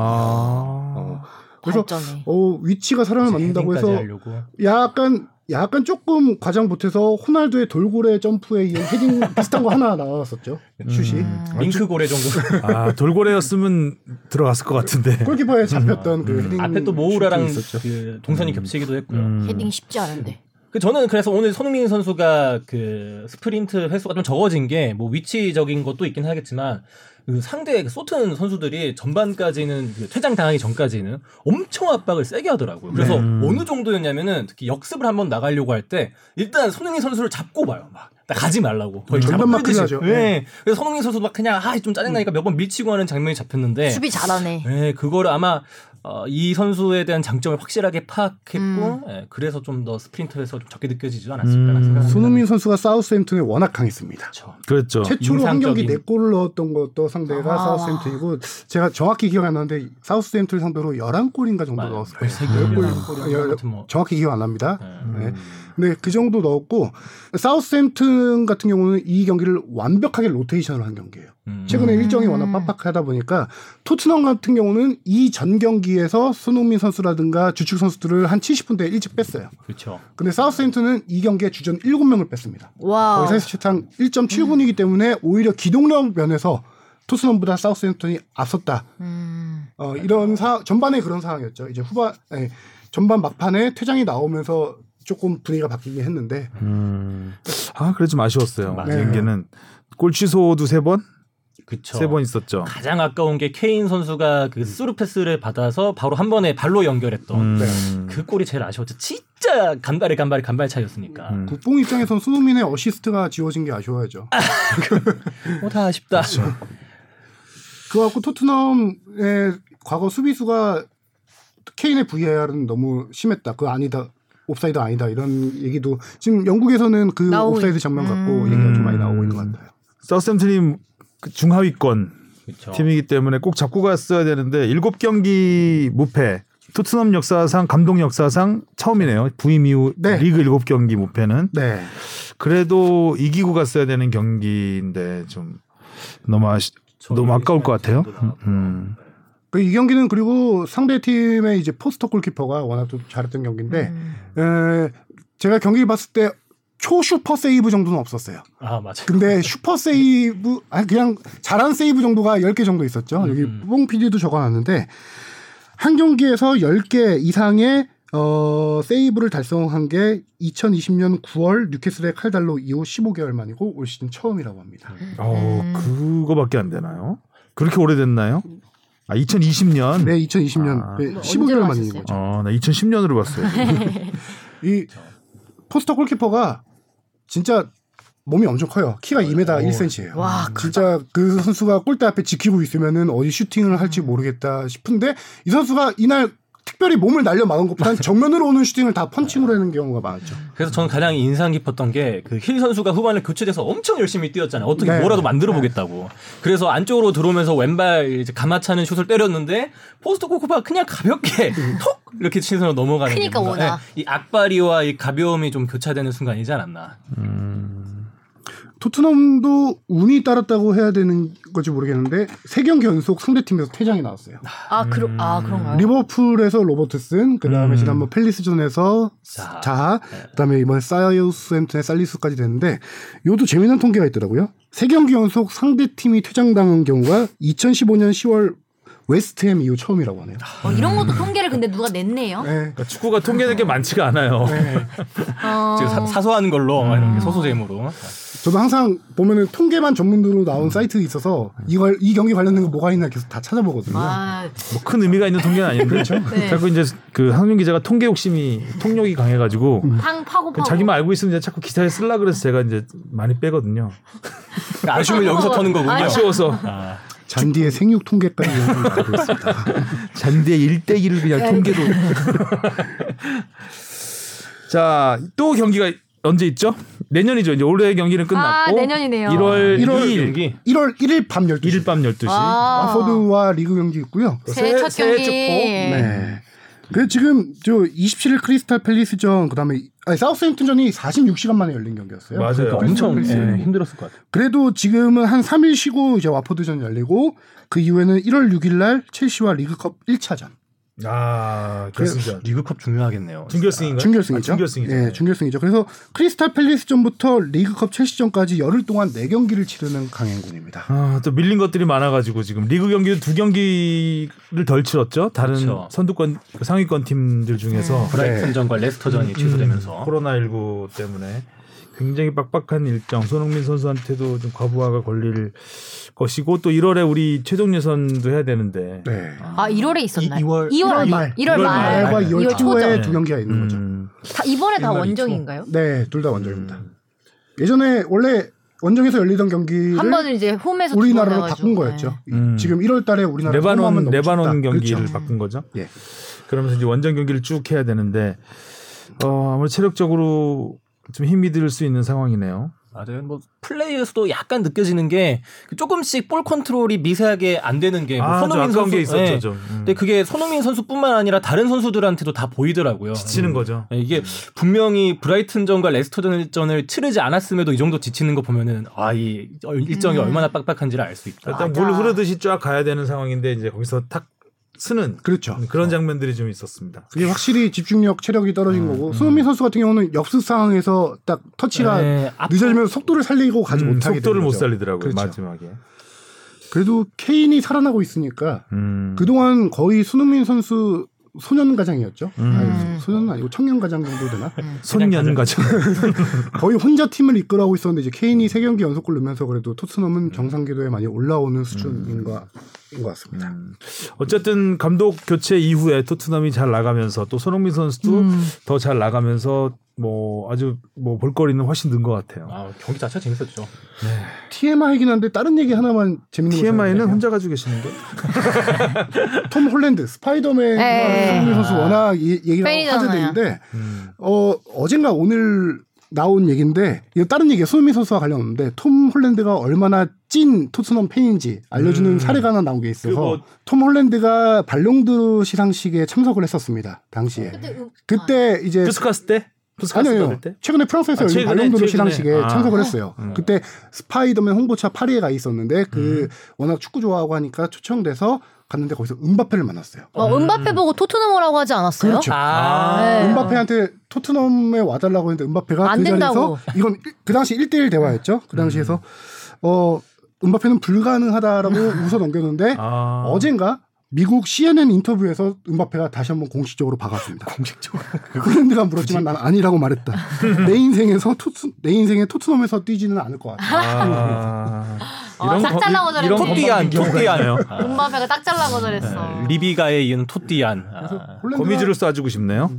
어, 그래서 발전이. 어, 위치가 사람을 맞는다고 해서 하려고. 약간 약간 조금 과장 보태서 호날두의 돌고래 점프에 이은 헤딩 비슷한 거 하나 나왔었죠. 슛이. 음. 링크 고래 정도. 아, 돌고래였으면 들어갔을 것 같은데. 골키퍼에 잡혔던 그 음. 헤딩 앞에 또 모우라랑. 그 동선이 겹치기도 했고요. 음. 헤딩 쉽지 않은데. 그 저는 그래서 오늘 손흥민 선수가 그 스프린트 횟수가 좀 적어진 게 뭐 위치적인 것도 있긴 하겠지만 그 상대 그 소튼 선수들이 전반까지는 그 퇴장 당하기 전까지는 엄청 압박을 세게 하더라고요. 그래서 네. 어느 정도였냐면은 특히 역습을 한번 나가려고 할 때 일단 손흥민 선수를 잡고 봐요. 막. 나 가지 말라고. 거의 전반 잡아 마크를 끌듯이. 하죠. 네. 그래서 손흥민 선수 막 그냥 아 좀 짜증나니까 몇 번 밀치고 하는 장면이 잡혔는데 수비 잘하네. 네, 그거를 아마 어, 이 선수에 대한 장점을 확실하게 파악했고, 음. 예, 그래서 좀 더 스프린터에서 좀 적게 느껴지지 않았을까 음. 라는 생각이 손흥민 선수가 사우스햄튼에 워낙 강했습니다. 그렇죠. 그랬죠. 최초로 한 경기 네 골을 넣었던 것도 상대가 아. 사우스햄튼이고 제가 정확히 기억 안 나는데 사우스햄튼 상대로 11골인가 정도 맞아요. 넣었을 거예요. 세열 골, 골, 열 골, 열- 아무튼 뭐. 정확히 기억 안 납니다. 네. 네. 근데 그 정도 넣었고 사우스햄튼 같은 경우는 이 경기를 완벽하게 로테이션을 한 경기예요. 음. 최근에 음. 일정이 워낙 빡빡하다 보니까 토트넘 같은 경우는 이 전 경기 에서 손흥민 선수라든가 주축 선수들을 한 70분대 일찍 뺐어요. 그렇죠. 근데 사우스햄튼은 이 경기에 주전 7명을 뺐습니다. 와. 거의 사실상 1.7분이기 때문에 오히려 기동력 면에서 토트넘보다 사우스햄튼이 앞섰다. 음. 어, 이런 사 전반에 그런 상황이었죠. 이제 후반 아니, 전반 막판에 퇴장이 나오면서 조금 분위기가 바뀌긴 했는데 음. 아, 그래 좀 아쉬웠어요. 맞아요. 경기는 골 취소도 세 번. 세 번 있었죠. 가장 아까운 게 케인 선수가 그 스루 패스를 받아서 바로 한 번에 발로 연결했던 음. 네. 그 골이 제일 아쉬웠죠. 진짜 간발의 간발의 간발 차이였으니까. 음. 국뽕 입장에선 손흥민의 어시스트가 지워진 게 아쉬워야죠. 뭐다 아쉽다. 그거 갖고 토트넘의 과거 수비수가 케인의 VAR은 너무 심했다. 그거 아니다. 옵사이드 아니다. 이런 얘기도 지금 영국에서는 그 옵사이드 있- 장면 갖고 음. 얘기가 좀 많이 나오고 있는 것 같아요. 사우스햄튼이 그 중하위권 그렇죠. 팀이기 때문에 꼭 잡고 갔어야 되는데 일곱 경기 무패. 토트넘 역사상 감독 역사상 처음이네요. 부임 이후 네. 리그 일곱 경기 무패는 네. 그래도 이기고 갔어야 되는 경기인데 좀 너무 아시, 너무 아까울 것 같아요. 음. 그이 경기는 그리고 상대 팀의 이제 포스터 골키퍼가 워낙 좀 잘했던 경기인데 음. 에, 제가 경기를 봤을 때 초 슈퍼 세이브 정도는 없었어요. 아 맞아. 근데 슈퍼 세이브 아니 그냥 잘한 세이브 정도가 10개 정도 있었죠. 여기 음. 뽕 PD도 적어 놨는데 한 경기에서 10개 이상의 어, 세이브를 달성한 게 2020년 9월 뉴캐슬의 칼 달로 이후 15개월 만이고 올 시즌 처음이라고 합니다. 어, 음. 그거밖에 안 되나요? 그렇게 오래됐나요? 아, 2020년. 네, 2020년 아. 네, 뭐 15개월 언제로 만인? 거죠. 어, 나 2010년으로 봤어요. 이 포스터 골키퍼가 진짜 몸이 엄청 커요. 키가 2m 1cm예요. 와, 진짜 그 선수가 골대 앞에 지키고 있으면은 어디 슈팅을 할지 모르겠다 싶은데 이 선수가 이날 특별히 몸을 날려 막은 것보다는 정면으로 오는 슈팅을 다 펀칭으로 하는 경우가 많았죠. 그래서 저는 가장 인상 깊었던 게 그 힐 선수가 후반에 교체돼서 엄청 열심히 뛰었잖아요. 어떻게 네. 뭐라도 만들어 보겠다고. 그래서 안쪽으로 들어오면서 왼발 이제 감아차는 슛을 때렸는데 포스터 골키퍼가 그냥 가볍게 톡 이렇게 치면서 넘어가는 워낙. 예, 이 악바리와 이 가벼움이 좀 교차되는 순간이지 않았나. 토트넘도 운이 따랐다고 해야 되는 건지 모르겠는데 세 경기 연속 상대팀에서 퇴장이 나왔어요. 아, 그러, 아 그런가요? 리버풀에서 로버트슨, 그 다음에 음. 지난번 펠리스전에서 자하. 자하, 그 다음에 이번 사이어스햄튼의 살리스까지 됐는데 이것도 재미난 통계가 있더라고요. 세 경기 연속 상대팀이 퇴장당한 경우가 2015년 10월 웨스트햄 이후 처음이라고 하네요. 어, 이런 것도 통계를 근데 누가 냈네요. 네. 그러니까 축구가 통계는 게 많지가 않아요. 어, 지금 사, 사소한 걸로 이렇게 소소재무로. 저도 항상 보면은 통계만 전문으로 나온 사이트 있어서 이걸 이 경기 관련된 거 뭐가 있나 계속 다 찾아보거든요. 아, 뭐큰 의미가 있는 통계는 아닌데. 그렇죠. 네. 자꾸 이제 그 한윤 기자가 통계 욕심이 통력이 강해가지고 팡 파고 그 파고. 자기만 알고 있으면 이제 자꾸 기사에 쓸라 그래서 제가 이제 많이 빼거든요. 그러니까 아쉬움을 여기서 터는 거군요. 아쉬워서 아, 잔디의 생육 통계까지 알고 있습니다. 잔디의 일대기를 그냥 통계로. 자, 또 경기가 언제 있죠? 내년이죠. 이제 올해 경기는 끝났고. 아, 내년이네요. 1월 1월 2일 경기. 1월 1일 밤 12시. 1일 밤 12시. 아, 와포드와 리그 경기 있고요. 새해 첫 새해 경기. 첫 네. 그 지금 저 27일 크리스탈 팰리스전 그다음에 아니 사우스햄튼전이 46시간 만에 열린 경기였어요. 맞아요. 그러니까 크리스탈 엄청. 예, 힘들었을 것 같아요. 그래도 지금은 한 3일 쉬고 이제 와포드전 열리고 그 이후에는 1월 6일 날 첼시와 리그컵 1차전. 아, 결승전. 리그컵 중요하겠네요. 준결승인가요? 준결승이죠. 아, 준결승이죠. 예, 준결승이죠. 그래서 크리스탈 팰리스전부터 리그컵 첼시전까지 열흘 동안 4경기를 치르는 강행군입니다. 아, 또 밀린 것들이 많아가지고 지금 리그 경기도 두 경기를 덜 치렀죠. 다른 그렇죠. 선두권 그 상위권 팀들 중에서 브라이튼전과 레스터전이 취소되면서 코로나 19 때문에 굉장히 빡빡한 일정. 손흥민 선수한테도 좀 과부하가 걸릴 것이고 또 1월에 우리 최종 예선도 해야 되는데. 네. 아 1월에 있었나요? 이- 이월- 2월 말 말. 1월 말. 말과 2월 2월 초에. 두 경기가 있는 거죠. 음, 다 이번에 다 원정인가요? 네, 둘 다 원정입니다. 예전에 원래 원정에서 열리던 경기를 한 번은 이제 홈에서 우리나라로 바꾼. 거였죠. 음. 지금 1월 달에 우리나라 레바논 레바논 경기를 그렇죠. 바꾼 거죠. 예. 그러면서 이제 원정 경기를 쭉 해야 되는데 어, 아무래도 체력적으로 좀 힘이 들 수 있는 상황이네요. 맞아요. 뭐 플레이에서도 약간 느껴지는 게그 조금씩 볼 컨트롤이 미세하게 안 되는 게 뭐 아, 좀 손흥민 선수 게 있었죠, 예. 좀. 음. 근데 그게 손흥민 선수뿐만 아니라 다른 선수들한테도 다 보이더라고요. 지치는 거죠. 예, 이게 분명히 브라이튼전과 레스터전을 치르지 않았음에도 이 정도 지치는 거 보면은 아 이 일정이 음. 얼마나 빡빡한지를 알 수 있다. 일단. 물 흐르듯이 쫙 가야 되는 상황인데 이제 거기서 탁 쓰는 그렇죠. 그런 장면들이 좀 있었습니다. 그게 확실히 집중력, 체력이 떨어진 음, 거고 손흥민 선수 같은 경우는 역습 상황에서 딱 터치가 예, 앞- 늦어지면 속도를 살리고 가지 음, 못하게 속도를 못. 살리더라고요 그렇죠. 마지막에. 그래도 케인이 살아나고 있으니까 음. 그동안 거의 손흥민 선수 소년 가장이었죠. 음. 아니, 소년은 아니고 청년 가장 정도 되나? 손년 가죠. 거의 혼자 팀을 이끌어가고 있었는데 이제 케인이 세 경기 연속골 넣으면서 그래도 토트넘은 정상 궤도에 많이 올라오는 수준인 것, 인것 같습니다. 음. 어쨌든 감독 교체 이후에 토트넘이 잘 나가면서 또 손흥민 선수도 음. 더잘 나가면서 뭐 아주 뭐 볼거리는 훨씬 는 것 같아요. 아, 경기 자체가 재밌었죠. TMI이긴 한데 다른 얘기 하나만 재밌는 거 TMI는. 혼자 가지고 계시는 게 톰 홀랜드 스파이더맨 예. 손흥민 선수 워낙 이- 얘기가. 화제되는데 음. 어 어젠가 오늘 나온 얘기인데 이거 다른 얘기예요. 손흥민 선수와 관련 없는데 톰 홀랜드가 얼마나 찐 토트넘 팬인지 알려주는 음. 사례가 하나 나온 게 있어서 그 뭐- 톰 홀랜드가 발롱도르 시상식에 참석을 했었습니다. 당시에 그때, 음, 그때 이제 푸스카스 때? 푸스카스 아니요, 때? 최근에 프랑스에서 아, 열린 발롱도르. 시상식에 아. 참석을 했어요. 음. 그때 스파이더맨 홍보차 파리에 가 있었는데 그 음. 워낙 축구 좋아하고 하니까 초청돼서 갔는데 거기서 음바페를 만났어요. 어, 음바페 보고 토트넘 오라고 하지 않았어요? 그렇죠. 아, 네. 음바페한테 토트넘에 와달라고 했는데 음바페가 안 그 자리에서 된다고. 이건 일- 그 당시 1대1 대화였죠. 그 당시에서 어 음바페는 불가능하다라고 웃어 넘겼는데 아. 어젠가 미국 CNN 인터뷰에서 음바페가 다시 한번 공식적으로 박았습니다. 공식적으로. 홀랜드가 물었지만 난 아니라고 말했다. 내 인생에서 토트 내 인생에 토트넘에서 뛰지는 않을 것 같아. 아. 아, 싹 거- 잘라고 이런 저랬네. 토띠안, 경우가 토띠안. 있나요? 은바페가 딱 잘라고 저랬어. 리비가에 이은 토띠안. 아. 홀랜드가, 거미줄을 쏴주고 싶네요.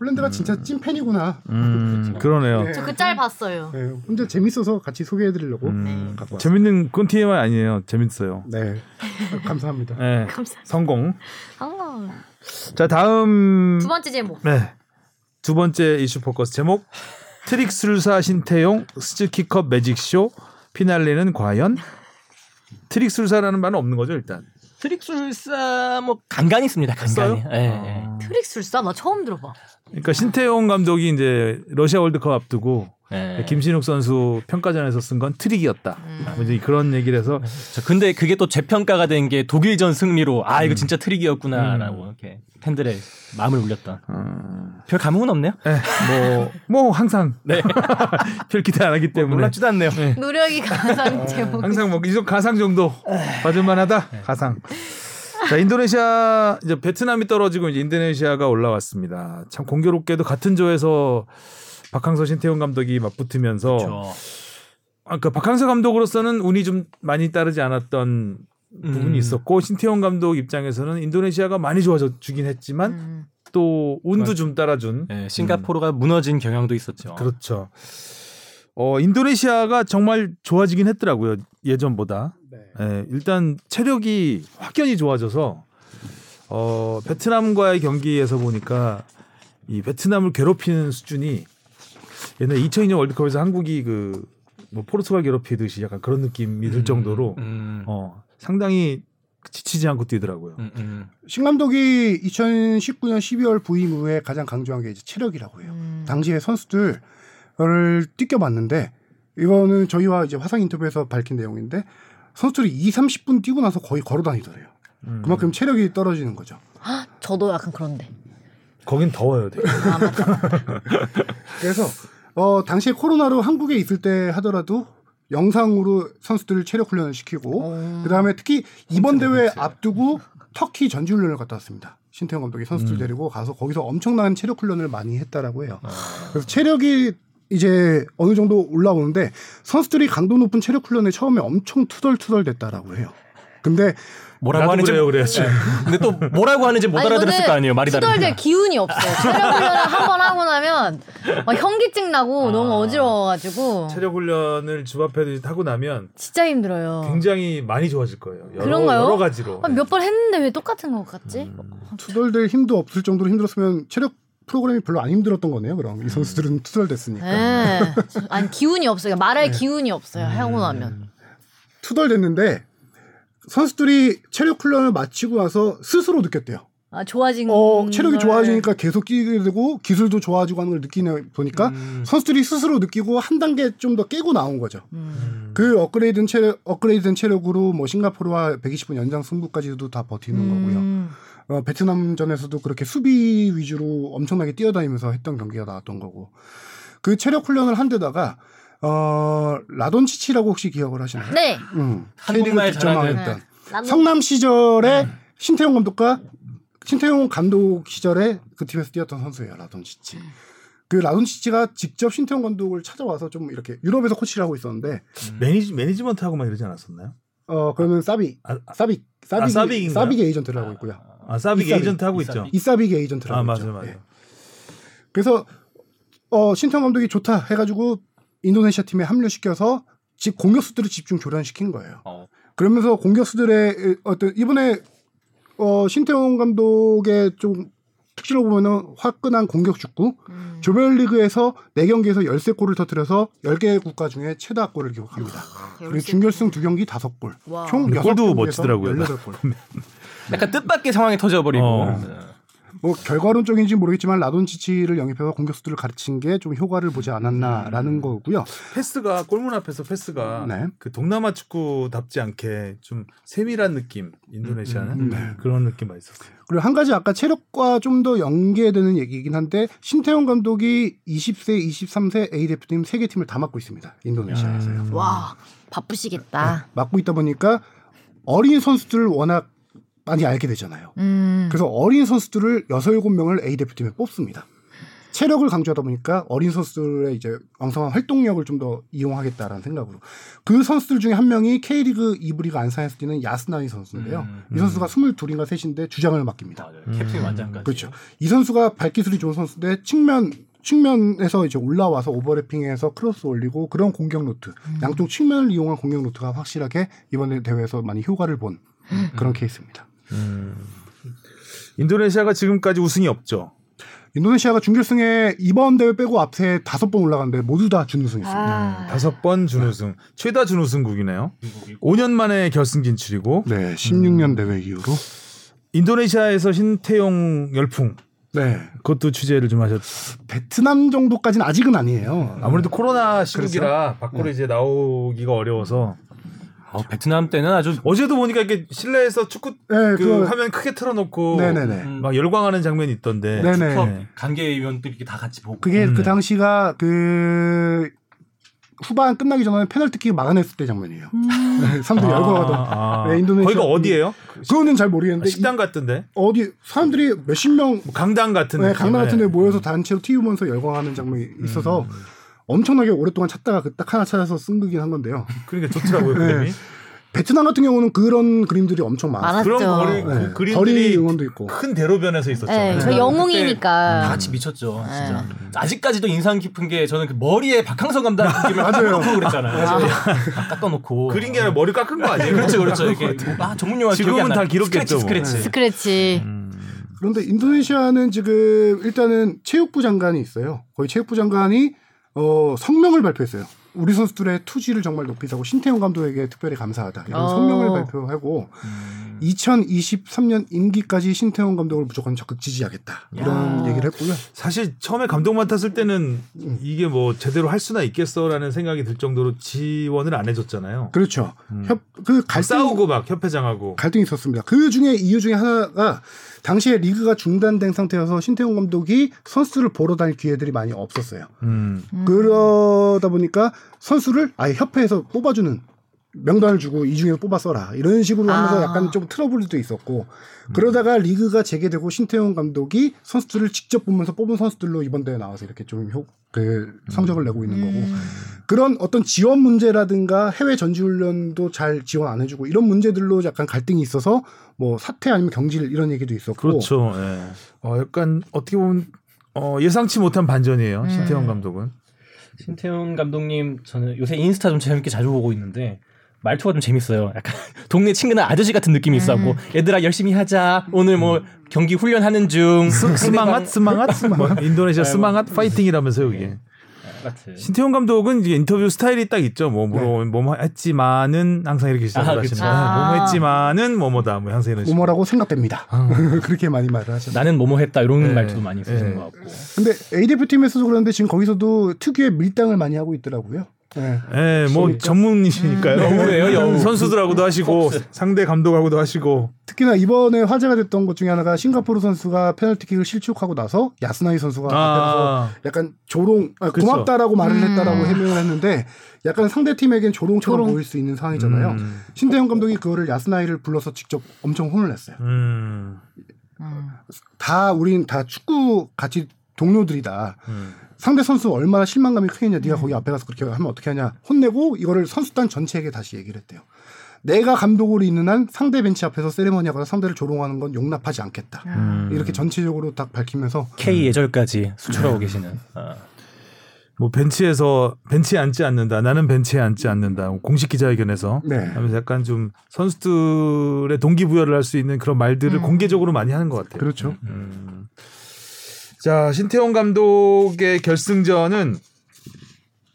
홀랜드가 진짜 찐 팬이구나. 음, 그러네요. 네. 저그 짤 봤어요. 네, 혼자 재밌어서 같이 소개해드리려고 음, 갖고 왔어요. 재밌는 건 TMI 아니에요. 재밌어요. 네, 감사합니다. 네, 감사합니다. 성공. 아, 자 다음 두 번째 제목. 네. 두 번째 이슈 포커스 제목 트릭술사 신태용 스즈키컵 매직쇼 피날레는 과연 트릭술사라는 말은 없는 거죠 일단 트릭술사 뭐 간간히 있습니다. 간간히. 예, 예. 트릭 술사 나 처음 들어봐. 그러니까 신태용 감독이 이제 러시아 월드컵 앞두고 예. 김신욱 선수 평가전에서 쓴 건 트릭이었다. 뭐 이제 그런 얘기를 해서 저 근데 그게 또 재평가가 된 게 독일전 승리로 아 음. 이거 진짜 트릭이었구나라고 이렇게 팬들의 마음을 울렸다. 어, 별 감흥은 없네요. 예, 뭐, 뭐 항상 네. 별 기대 안 하기 때문에 놀랍지도 않네요. 노력이 가상 제목. 항상 뭐 이정 가상 정도 받을만하다 가상. 자 인도네시아 이제 베트남이 떨어지고 이제 인도네시아가 올라왔습니다. 참 공교롭게도 같은 조에서 박항서 신태용 감독이 맞붙으면서 그렇죠. 아까 박항서 감독으로서는 운이 좀 많이 따르지 않았던 부분이 음. 있었고 신태용 감독 입장에서는 인도네시아가 많이 좋아져 주긴 했지만 음. 또 운도 좀 따라준 예, 싱가포르가 무너진 경향도 있었죠. 그렇죠. 어 인도네시아가 정말 좋아지긴 했더라고요 예전보다. 네. 예, 일단 체력이 확연히 좋아져서 어 베트남과의 경기에서 보니까 이 베트남을 괴롭히는 수준이 옛날 2002년 월드컵에서 한국이 그 뭐 포르투갈 괴롭히듯이 약간 그런 느낌이 들 정도로 음, 어 상당히 지치지 않고 뛰더라고요. 음, 음. 신 감독이 2019년 12월 부임 후에 가장 강조한 게 이제 체력이라고 해요. 음. 당시에 선수들을 뛰겨봤는데 이거는 저희와 이제 화상 인터뷰에서 밝힌 내용인데 선수들이 2, 30분 뛰고 나서 거의 걸어 다니더래요. 음. 그만큼 체력이 떨어지는 거죠. 저도 약간 그런데. 거긴 더워요, 되게. 아 맞다. 그래서 어 당시에 코로나로 한국에 있을 때 하더라도 영상으로 선수들 체력 훈련을 시키고 어. 그다음에 특히 이번 대회 앞두고 터키 전지 훈련을 갔다 왔습니다. 신태용 감독이 선수들 음. 데리고 가서 거기서 엄청난 체력 훈련을 많이 했다라고 해요. 그래서 체력이 이제 어느 정도 올라오는데 선수들이 강도 높은 체력 훈련에 처음에 엄청 투덜투덜 됐다라고 해요. 근데 뭐라고 하는지 그래요, 그래야지. 근데 또 뭐라고 하는지 못 아니, 알아들었을 거 아니에요. 말이 투덜댈 다르니까. 기운이 없어요. 체력 훈련을 한 번 하고 나면 막 현기증 나고 너무 어지러워가지고 체력 훈련을 주 앞에 하고 나면 진짜 힘들어요. 굉장히 많이 좋아질 거예요. 여러, 그런가요? 여러 가지로. 아, 몇번 했는데 왜 똑같은 것 같지? 투덜댈 힘도 없을 정도로 힘들었으면 체력 프로그램이 별로 안 힘들었던 거네요. 그럼 이 선수들은 투덜댔으니까. 네. 아니 기운이 없어요. 말할 기운이 없어요. 하고 나면. 투덜댔는데 선수들이 체력 훈련을 마치고 나서 스스로 느꼈대요. 아 좋아진. 어, 체력이 걸. 좋아지니까 계속 뛰게 되고 기술도 좋아지고 하는 걸 느끼다 보니까 음. 선수들이 스스로 느끼고 한 단계 좀 더 깨고 나온 거죠. 음. 그 업그레이드된 체력, 업그레이드된 체력으로 뭐 싱가포르와 120분 연장 승부까지도 다 버티는 거고요. 음. 어, 베트남전에서도 그렇게 수비 위주로 엄청나게 뛰어다니면서 했던 경기가 나왔던 거고. 그 체력 훈련을 한 데다가 어, 라돈치치라고 혹시 기억을 하시나요? 네. 음, 한국말 잘하는. 했던 나도 성남 시절에 신태용 감독과 신태용 감독 시절에 그 팀에서 뛰었던 선수예요 라돈치치. 그 라돈치치가 직접 신태용 감독을 찾아와서 좀 이렇게 유럽에서 코치를 하고 있었는데 매니지 매니지먼트 하고 막 이러지 않았었나요? 어 그러면 사비 아, 사비 사비 아? 사빅 에이전트를 하고 있고요. 아 사빅 이사빅, 에이전트 하고 이사빅. 있죠. 이사빅 에이전트를 아 맞아요. 맞아요. 예. 그래서 어 신태용 감독이 좋다 해가지고 인도네시아 팀에 합류시켜서 집 공격수들을 집중 교련시킨 거예요. 어. 그러면서 공격수들의 어떤 이번에 어 신태용 감독의 좀 특징을 보면은 화끈한 공격 축구 음. 조별리그에서 4경기에서 13골을 터뜨려서 10개 국가 중에 최다 골을 기록합니다. 그리고 준결승 2경기 5골. 와. 총 근데 6 골도 골도 멋지더라고요. 멋지더라고요. 18골. 약간 뜻밖의 상황이 터져버리고. 어. 네. 뭐 결과론적인지 모르겠지만 라돈치치를 영입해서 공격수들을 가르친 게 좀 효과를 보지 않았나라는 거고요. 패스가 골문 앞에서 패스가 네. 그 동남아 축구답지 않게 좀 세밀한 느낌 인도네시아는 음, 네. 그런 느낌 많이 있었어요. 그리고 한 가지 아까 체력과 좀 더 연계되는 얘기이긴 한데 신태용 감독이 20세, 23세 A 대표팀 세개 팀을 다 맡고 있습니다. 인도네시아에서요. 음. 와 바쁘시겠다. 맡고 있다 보니까 어린 선수들을 워낙 많이 알게 되잖아요. 음. 그래서 어린 선수들을 6, 7명을 A 대표팀에 뽑습니다. 체력을 강조하다 보니까 어린 선수들의 이제 왕성한 활동력을 좀 더 이용하겠다라는 생각으로 그 선수들 중에 한 명이 K리그 2부 리그 안산에서 뛰는 아스나위 선수인데요. 음, 이 선수가 22인가 3인데 주장을 맡깁니다. 맞아요. 캡틴 완장까지. 그렇죠. 이 선수가 발기술이 좋은 선수인데 측면 측면에서 이제 올라와서 오버래핑해서 크로스 올리고 그런 공격 루트, 양쪽 측면을 이용한 공격 루트가 확실하게 이번 대회에서 많이 효과를 본 그런 케이스입니다. 음. 인도네시아가 지금까지 우승이 없죠. 인도네시아가 준결승에 이번 대회 빼고 앞에 다섯 번 올라갔는데 모두 다 준우승했습니다. 아. 다섯 번 준우승, 최다 준우승국이네요. 5년 만에 결승 진출이고 네, 16년 대회 이후로. 인도네시아에서 신태용 열풍 네, 그것도 취재를 좀 하셨죠. 베트남 정도까지는 아직은 아니에요. 아무래도 코로나 시국이라 밖으로 이제 나오기가 어려워서 어, 베트남 때는 아주 어제도 보니까 이렇게 실내에서 축구 네, 그 그, 화면 크게 틀어놓고 네네네. 음, 막 열광하는 장면이 있던데. 네네. 네. 관계위원들이 다 같이 보고. 그게 음. 그 당시가 그 후반 끝나기 전에 페널티킥 막아냈을 때 장면이에요. 네, 사람들이 열광하던. 아, 네, 인도네시아- 거기가 어디예요? 그거는 잘 모르겠는데 식당 같은데? 이- 어디 사람들이 몇십 명 뭐 강당 같은 네, 느낌. 강남 같은 데 모여서 단체로 보면서 열광하는 장면이 있어서 엄청나게 오랫동안 찾다가 그 딱 하나 찾아서 쓴 거긴 한 건데요. 그러니까 좋더라고요 네. 그림이. 베트남 같은 경우는 그런 그림들이 엄청 많았어요. 그런 거리, 네. 그 그림들이 응원도 있고. 큰 대로변에서 있었잖아요. 네, 저 영웅이니까. 다 같이 미쳤죠, 진짜. 네. 아직까지도 인상 깊은 게 저는 그 머리에 박항서 감독 느낌을. 깎아놓고 그랬잖아요. 아, 깎아놓고. 그린 게 아니라 머리 깎은 거 아니에요? 그렇죠, 그렇죠. 이렇게 뭐, 아 전문 용어 지금은. 다 기록겠죠, 스크래치, 뭐. 스크래치. 스크래치. 음. 그런데 인도네시아는 지금 일단은 체육부 장관이 있어요. 거기 체육부 장관이 어, 성명을 발표했어요. 우리 선수들의 투지를 정말 높이 사고 신태용 감독에게 특별히 감사하다 이런 어. 성명을 발표하고 음. 2023년 임기까지 신태용 감독을 무조건 적극 지지하겠다 이런 야. 얘기를 했고요. 사실 처음에 감독 맡았을 때는 이게 뭐 제대로 할 수나 있겠어라는 생각이 들 정도로 지원을 안 해줬잖아요. 그렇죠. 음. 협, 그 갈등, 싸우고 막 협회장하고. 갈등이 있었습니다. 그 중에 이유 중에 하나가 당시에 리그가 중단된 상태여서 신태용 감독이 선수를 보러 다닐 기회들이 많이 없었어요. 음. 그러다 보니까 선수를 아예 협회에서 뽑아주는 명단을 주고 이 중에서 뽑아 써라 이런 식으로 하면서 아. 약간 좀 트러블도 있었고 그러다가 리그가 재개되고 신태용 감독이 선수들을 직접 보면서 뽑은 선수들로 이번 대회 나와서 이렇게 좀 그 성적을 내고 있는 거고 그런 어떤 지원 문제라든가 해외 전지훈련도 잘 지원 안 해주고 이런 문제들로 약간 갈등이 있어서 뭐 사퇴 아니면 경질 이런 얘기도 있었고 그렇죠. 예. 어, 약간 어떻게 보면 어, 예상치 못한 반전이에요. 음. 신태용 감독은. 신태용 감독님 저는 요새 인스타 좀 재밌게 자주 보고 있는데 말투가 좀 재밌어요. 약간 동네 친근한 아저씨 같은 느낌이 있어갖고 얘들아 열심히 하자. 오늘 뭐 경기 훈련하는 중. semangat semangat 뭐 인도네시아 semangat 파이팅이라면서요 이게. 같은. 신태용 감독은 이제 인터뷰 스타일이 딱 있죠. 뭐 뭐로 뭐뭐 했지만은 항상 이렇게 시작을 아, 하시는. 거예요. 아. 뭐뭐 했지만은 뭐뭐다 뭐 항상 이런. 뭐뭐라고 생각됩니다. 아. 그렇게 많이 말을 하죠. 나는 뭐뭐 했다 이런 네. 말투도 많이 쓰시는 네. 것 같고. 근데 A 대표팀에서도 그런데 지금 거기서도 특유의 밀당을 많이 하고 있더라고요. 네. 예, 뭐 그러니까. 전문이시니까요. 영우예요, 영우. 선수들하고도 하시고 상대 감독하고도 하시고. 특히나 이번에 화제가 됐던 것 중에 하나가 싱가포르 선수가 페널티킥을 실축하고 나서 야스나이 선수가 아, 약간 조롱 아. 고맙다라고 말을 음. 했다라고 해명을 했는데 약간 상대 팀에겐 조롱처럼 조롱. 보일 수 있는 상황이잖아요. 음. 신대영 감독이 그거를 야스나이를 불러서 직접 엄청 혼을 냈어요. 음. 음. 다 우린 다 축구 같이 동료들이다. 음. 상대 선수 얼마나 실망감이 크겠냐. 네가 거기 앞에 가서 그렇게 하면 어떻게 하냐. 혼내고 이거를 선수단 전체에게 다시 얘기를 했대요. 내가 감독으로 있는 한 상대 벤치 앞에서 세레머니하거나 상대를 조롱하는 건 용납하지 않겠다. 음. 이렇게 전체적으로 딱 밝히면서 K 예절까지 수출하고 계시는. 아. 뭐 벤치에서 벤치에 앉지 않는다. 나는 벤치에 앉지 않는다. 공식 기자회견에서 네. 하면서 약간 좀 선수들의 동기부여를 할 수 있는 그런 말들을 음. 공개적으로 많이 하는 것 같아요. 그렇죠. 음. 자 신태용 감독의 결승전은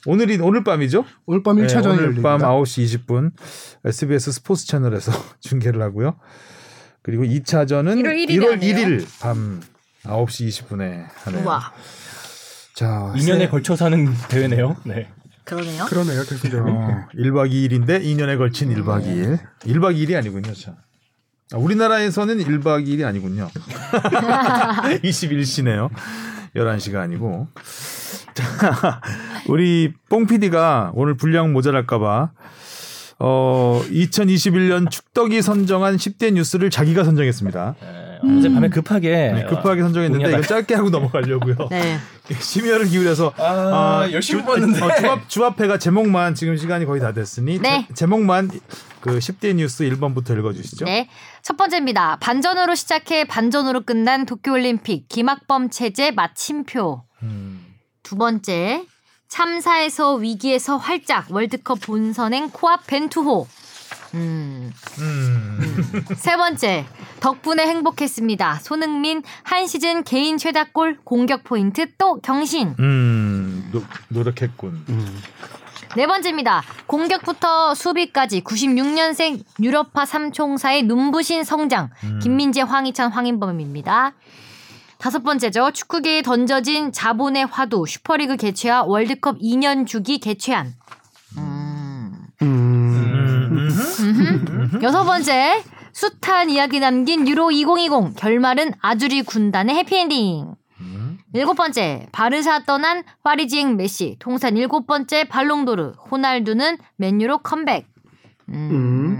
오늘이 오늘 밤이죠? 오늘 밤 네, 1차전이 오늘 열립니다. 밤 9시 20분 SBS 스포츠 채널에서 중계를 하고요. 그리고 2차전은 1월 1일 1월 이네요. 1일 밤 9시 20분에 하네요. 우와. 자, 2년에 걸쳐서 하는 대회네요. 네. 그러네요. 그러네요, 교수님이. 어, 1박 2일인데 2년에 걸친 1박 2일. 1박 2일이 아니군요. 참. 아, 우리나라에서는 1박 2일이 아니군요. 21시네요. 11시가 아니고. 자, 우리 뽕 PD가 오늘 분량 모자랄까봐 어, 2021년 축덕이 선정한 10대 뉴스를 자기가 선정했습니다. 어제 밤에 급하게 네, 급하게 선정했는데 이거 짧게 하고 넘어가려고요. 네. 심혈을 기울여서 아, 열심히 봤는데. 어, 주합 주합회가 제목만 지금 시간이 거의 다 됐으니 네. 제, 제목만 그 10대 뉴스 1번부터 읽어주시죠. 네. 첫 번째입니다. 반전으로 시작해 반전으로 끝난 도쿄올림픽 김학범 체제 마침표. 음. 두 번째. 참사에서 위기에서 활짝 월드컵 본선행 코앞 벤투호. 음. 음. 세 번째. 덕분에 행복했습니다. 손흥민 한 시즌 개인 최다골 공격 포인트 또 경신. 음. 노, 노력했군. 네 번째입니다. 공격부터 수비까지 96년생 유럽파 삼총사의 눈부신 성장. 김민재, 황희찬, 황인범입니다. 다섯 번째죠. 축구계에 던져진 자본의 화두 슈퍼리그 개최와 월드컵 2년 주기 개최안. 음. 음. 음. 여섯 번째. 숱한 이야기 남긴 유로 2020 결말은 아주리 군단의 해피엔딩. 일곱 번째 바르사 떠난 파리지행 메시 통산 일곱 번째 발롱도르 호날두는 맨유로 컴백. 음.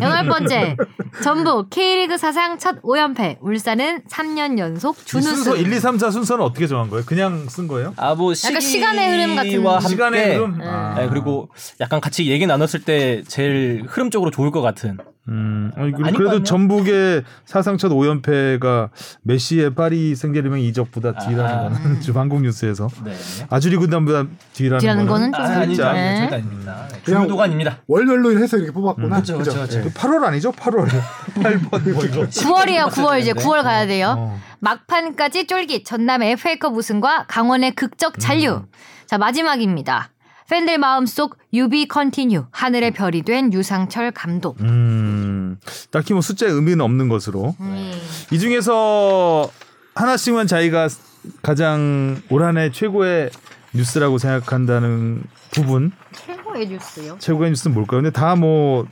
여덟 번째 전북 K리그 사상 첫 5연패 울산은 3년 연속 이 순서 준우승. 1, 2, 3, 4 순서는 어떻게 정한 거예요? 그냥 쓴 거예요? 아뭐 약간 시간의 흐름 같은 함께 시간의 흐름? 네. 아. 네, 그리고 약간 같이 얘기 나눴을 때 제일 흐름적으로 좋을 것 같은 음, 아니, 그- 그래도? 전북의 사상 첫 5연패가 메시의 파리 생제르맹 이적보다 뒤라는 아. 거는 지금 한국 뉴스에서 네. 아주리 군단보다 뒤라는, 뒤라는 거는 좀 아, 아니죠. 살짝. 네. 절대 아닙니다. 네, 그냥- 중도가 아닙니다. 월별로 해서 이렇게 뽑았구나. 그렇죠, 그렇죠, 그렇죠. 그 8월 아니죠? 8월 8번 뭐 이거 9월이에요. 9월 이제 되는데. 9월 가야 돼요. 어. 막판까지 쫄깃 전남의 FA컵 우승과 강원의 극적 잔류. 자 마지막입니다. 팬들 마음속 유비 continue 하늘의 별이 된 유상철 감독. 음, 딱히 뭐 숫자에 의미는 없는 것으로 이 중에서 하나씩만 자기가 가장 올 한해 최고의 뉴스라고 생각한다는 부분 최고의 뉴스요. 최고의 뉴스는 뭘까요? 근데 다 뭐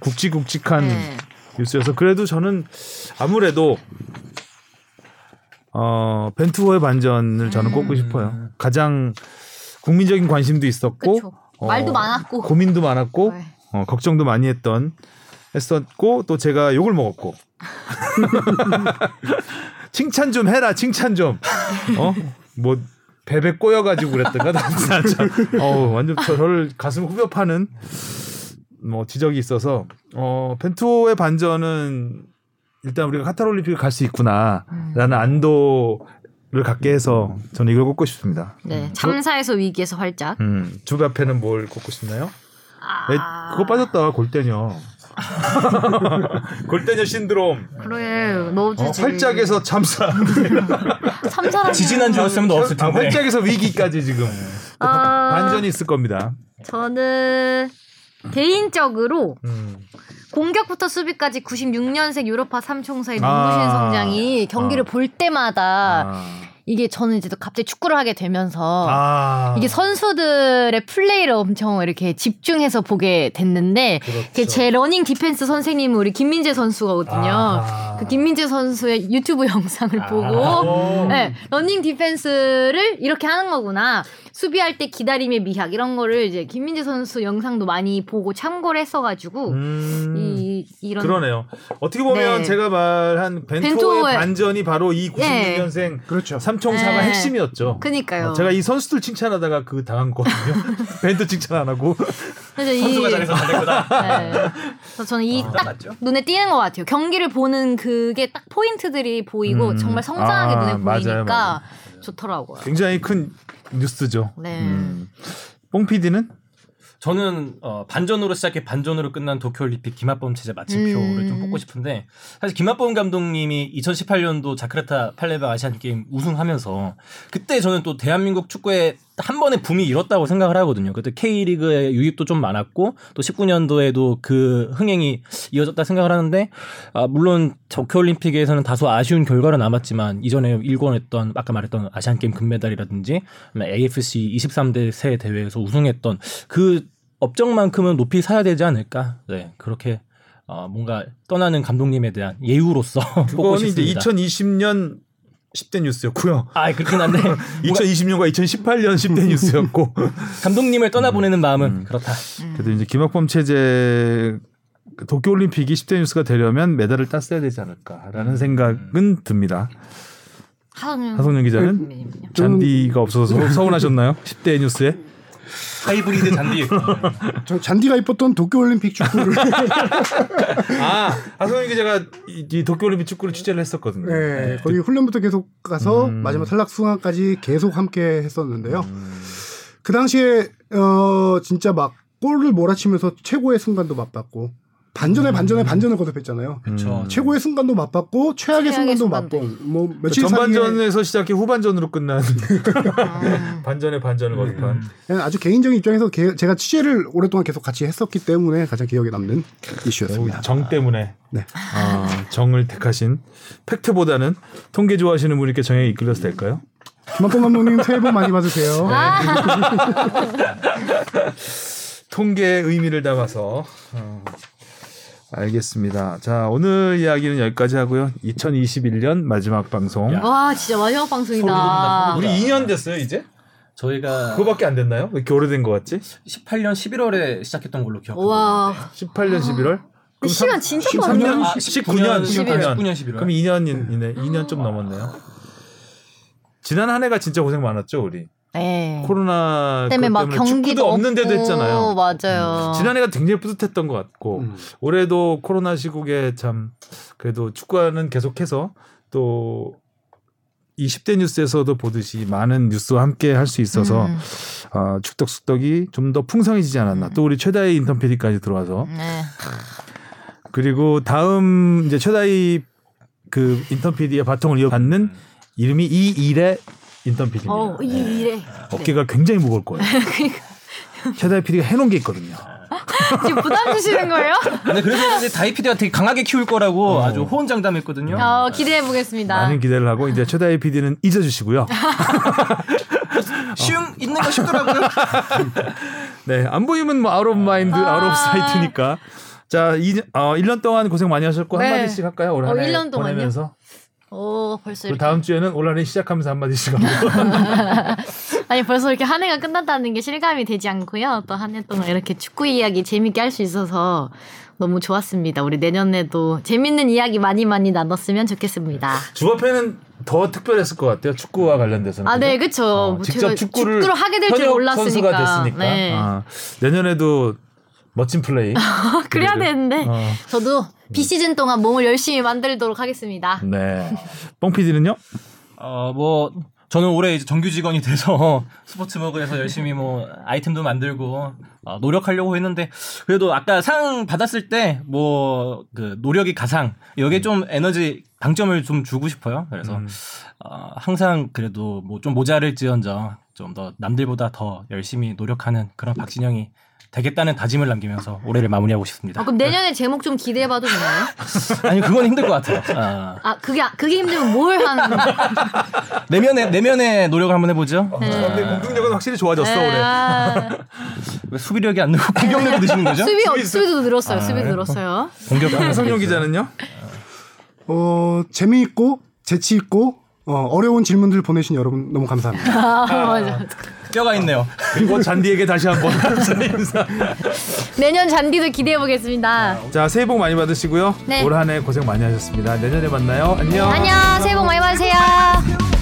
굵직굵직한 네. 뉴스여서 그래도 저는 아무래도 어 벤투호의 반전을 저는 꼽고 싶어요. 가장 국민적인 관심도 있었고 그쵸. 말도 많았고. 고민도 많았고 네. 어, 걱정도 많이 했던 했었고 또 제가 욕을 먹었고 칭찬 좀 해라 칭찬 좀어뭐 베베 꼬여가지고 그랬던가 어 완전 저를 가슴 후벼 파는 뭐 지적이 있어서 어 펜투의 반전은 일단 우리가 카타르 올림픽을 갈 수 있구나라는 안도 를 갖게 해서 저는 이걸 꼽고 싶습니다. 네. 참사에서 위기에서 활짝. 음, 주 앞에는 뭘 꼽고 싶나요? 아, 에, 그거 빠졌다 골대녀. 골대녀 신드롬. 그래 넣어주지. 어, 활짝에서 참사. 삼사람. 지지난 주였으면 넣었을 아, 텐데. 활짝에서 위기까지 지금 아, 반전이 있을 겁니다. 저는 개인적으로 음. 공격부터 수비까지 96년생 유로파 삼총사의 아. 눈부신 성장이 경기를 아. 볼 때마다 아. 이게 저는 이제 또 갑자기 축구를 하게 되면서 아. 이게 선수들의 플레이를 엄청 이렇게 집중해서 보게 됐는데 그렇죠. 그 제 러닝 디펜스 선생님은 우리 김민재 선수거든요. 아. 그 김민재 선수의 유튜브 영상을 보고 오. 네, 러닝 디펜스를 이렇게 하는 거구나. 수비할 때 기다림의 미학 이런 거를 이제 김민재 선수 영상도 많이 보고 참고를 했어가지고 음. 이 이런 그러네요. 어떻게 보면 네. 제가 말한 벤투의 벤토의- 반전이 바로 이 96년생 그렇죠. 삼총사가 네. 핵심이었죠. 그니까요. 어, 제가 이 선수들 칭찬하다가 그 당한 거거든요. 벤토 칭찬 안 하고. 그래서 이 선수가 잘해서 잘했구나. 네. 그래서 저는 이딱 맞죠? 눈에 띄는 것 같아요. 경기를 보는 그게 딱 포인트들이 보이고 음. 정말 성장하게 아, 눈에 맞아요, 보이니까 맞아요. 좋더라고요. 굉장히 큰 뉴스죠. 네. 음. 뽕 PD는 저는 어, 반전으로 시작해 반전으로 끝난 도쿄올림픽 김학범 체제 마침표를 음. 좀 뽑고 싶은데 사실 김학범 감독님이 2018년도 자크르타 팔레바 아시안 게임 우승하면서 그때 저는 또 대한민국 축구에 한 번에 붐이 일었다고 생각을 하거든요. 그때 K리그의 유입도 좀 많았고 또 19년도에도 그 흥행이 이어졌다 생각을 하는데 아, 물론 도쿄올림픽에서는 다소 아쉬운 결과로 남았지만 이전에 일궈냈던 아까 말했던 아시안 게임 금메달이라든지 AFC 23대 세 대회에서 우승했던 그 업적만큼은 높이 사야 되지 않을까? 네 그렇게 어, 뭔가 떠나는 감독님에 대한 예우로서 그거는 이제 싶습니다. 2020년 10대 뉴스였고요. 아 그렇긴 한데 2020년과 2018년 10대 뉴스였고 감독님을 떠나보내는 마음은 그렇다. 그래도 이제 김학범 체제 그 도쿄올림픽이 10대 뉴스가 되려면 메달을 땄어야 되지 않을까라는 생각은 듭니다. 하성룡 기자는 님 잔디가 없어서 서- 서운하셨나요? 10대 뉴스에? 하이브리드 잔디. 저 잔디가 입었던 도쿄올림픽 축구를 아, 하성룡 기자가 이, 이 도쿄올림픽 축구를 취재를 했었거든요. 네, 거기 훈련부터 계속 가서 음. 마지막 탈락 수강까지 계속 함께 했었는데요. 그 당시에 어 진짜 막 골을 몰아치면서 최고의 순간도 맛봤고 반전에 반전에 반전을 거듭했잖아요. 그렇죠. 최고의 순간도 맛봤고 최악의, 최악의 순간도 맛본 뭐 며칠 사이에 전반전에서 시작해 후반전으로 끝난 반전에 반전을 거듭한 그냥 아주 개인적인 입장에서 개- 제가 취재를 오랫동안 계속 같이 했었기 때문에 가장 기억에 남는 이슈였습니다. 정 때문에 네. 어, 정을 택하신 팩트보다는 통계 좋아하시는 분께 정에 이끌려서 될까요? 김학봉 감독님 새해 복 많이 받으세요. 통계의 의미를 담아서 어, 알겠습니다. 자 오늘 이야기는 여기까지 하고요. 2021년 마지막 방송. 와 진짜 마지막 방송이다. 우리 2년 됐어요 이제? 저희가 그거밖에 안 됐나요? 왜 이렇게 오래된 것 같지? 18년 11월에 시작했던 걸로 기억합니다. 와 18년 11월? 근데 시간 진짜 13년? 빠르네. 아, 19년, 19년, 19년. 11월. 그럼 2년이네. 2년 좀 넘었네요. 지난 한 해가 진짜 고생 많았죠 우리. 네. 코로나 때문에 막 때문에 경기도 축구도 없는 데도 했잖아요. 맞아요. 지난해가 굉장히 뿌듯했던 것 같고 음. 올해도 코로나 시국에 참 그래도 축구는 계속해서 또 20대 뉴스에서도 보듯이 많은 뉴스와 함께 할 수 있어서 음. 어, 축덕숙덕이 좀 더 풍성해지지 않았나. 또 우리 최다희 인턴 PD까지 들어와서 네. 그리고 다음 이제 최다희 그 인턴 PD의 바통을 이어받는 이름이 이 일의 인턴 PD입니다. 어, 이 이래. 어깨가 굉장히 무거울 거예요. 최다희 PD가 해놓은 게 있거든요. 지금 부담 주시는 거예요? 근데 그래서 그런지 다희 PD가 되게 강하게 키울 거라고 아주 호언장담했거든요. 어, 기대해 보겠습니다. 많은 기대를 하고 이제 최다희 PD는 잊어주시고요. 쉬움 잊는 거 쉽더라고요. 네, 안 보이면 뭐 out of mind, 아. out of sight니까. 자, 이, 어, 1년 동안 고생 많이 하셨고 네. 한마디씩 할까요? 올 어, 한해 1년 동안요? 보내면서. 오, 벌써 이렇게. 다음 주에는 올 한해 시작하면서 한마디씩 하고. 아니 벌써 이렇게 한 해가 끝났다는 게 실감이 되지 않고요. 또 한 해 동안 이렇게 축구 이야기 재밌게 할 수 있어서 너무 좋았습니다. 우리 내년에도 재밌는 이야기 많이 많이 나눴으면 좋겠습니다. 주합회는 더 특별했을 것 같아요. 축구와 관련돼서는. 아, 네, 그죠? 그쵸. 어, 뭐 직접 축구를, 축구를 하게 될 줄 몰랐으니까. 선수가 됐으니까. 네. 아, 내년에도 멋진 플레이. 그래야. 되는데 어, 저도 비시즌 동안 몸을 열심히 만들도록 하겠습니다. 네. 뽕 PD는요? 어, 뭐 저는 올해 이제 정규 직원이 돼서 스포츠먹에서 열심히 뭐 아이템도 만들고 어, 노력하려고 했는데 그래도 아까 상 받았을 때 뭐 그 노력이 가상 여기에 좀 에너지 방점을 좀 주고 싶어요. 그래서 음. 어, 항상 그래도 뭐 좀 모자랄지언정 좀 더 남들보다 더 열심히 노력하는 그런 박진영이 되겠다는 다짐을 남기면서 올해를 마무리하고 싶습니다. 아, 그럼 내년에 제목 좀 기대해봐도 되나요? 아니 그건 힘들 것 같아요. 아, 아 그게 그게 힘들면 뭘 하는? 내면에 내면에 노력을 한번 해보죠. 아, 근데 공격력은 확실히 좋아졌어, 올해. 아, 왜 수비력이 안 늘고 공격력이 드시는 거죠? 수비 어, 수비 도 늘었어요. 아, 수비도 네. 늘었어요. 공격하는 성룡 기자는요? 어, 재미있고 재치 있고 어, 어려운 질문들 보내신 여러분 너무 감사합니다. 아, 맞아. 뼈가 있네요. 그리고 잔디에게 다시 한번 인사. 내년 잔디도 기대해 보겠습니다. 자, 새해 복 많이 받으시고요. 네. 올 한해 고생 많이 하셨습니다. 내년에 만나요. 안녕. 안녕. 새해 복 많이 받으세요.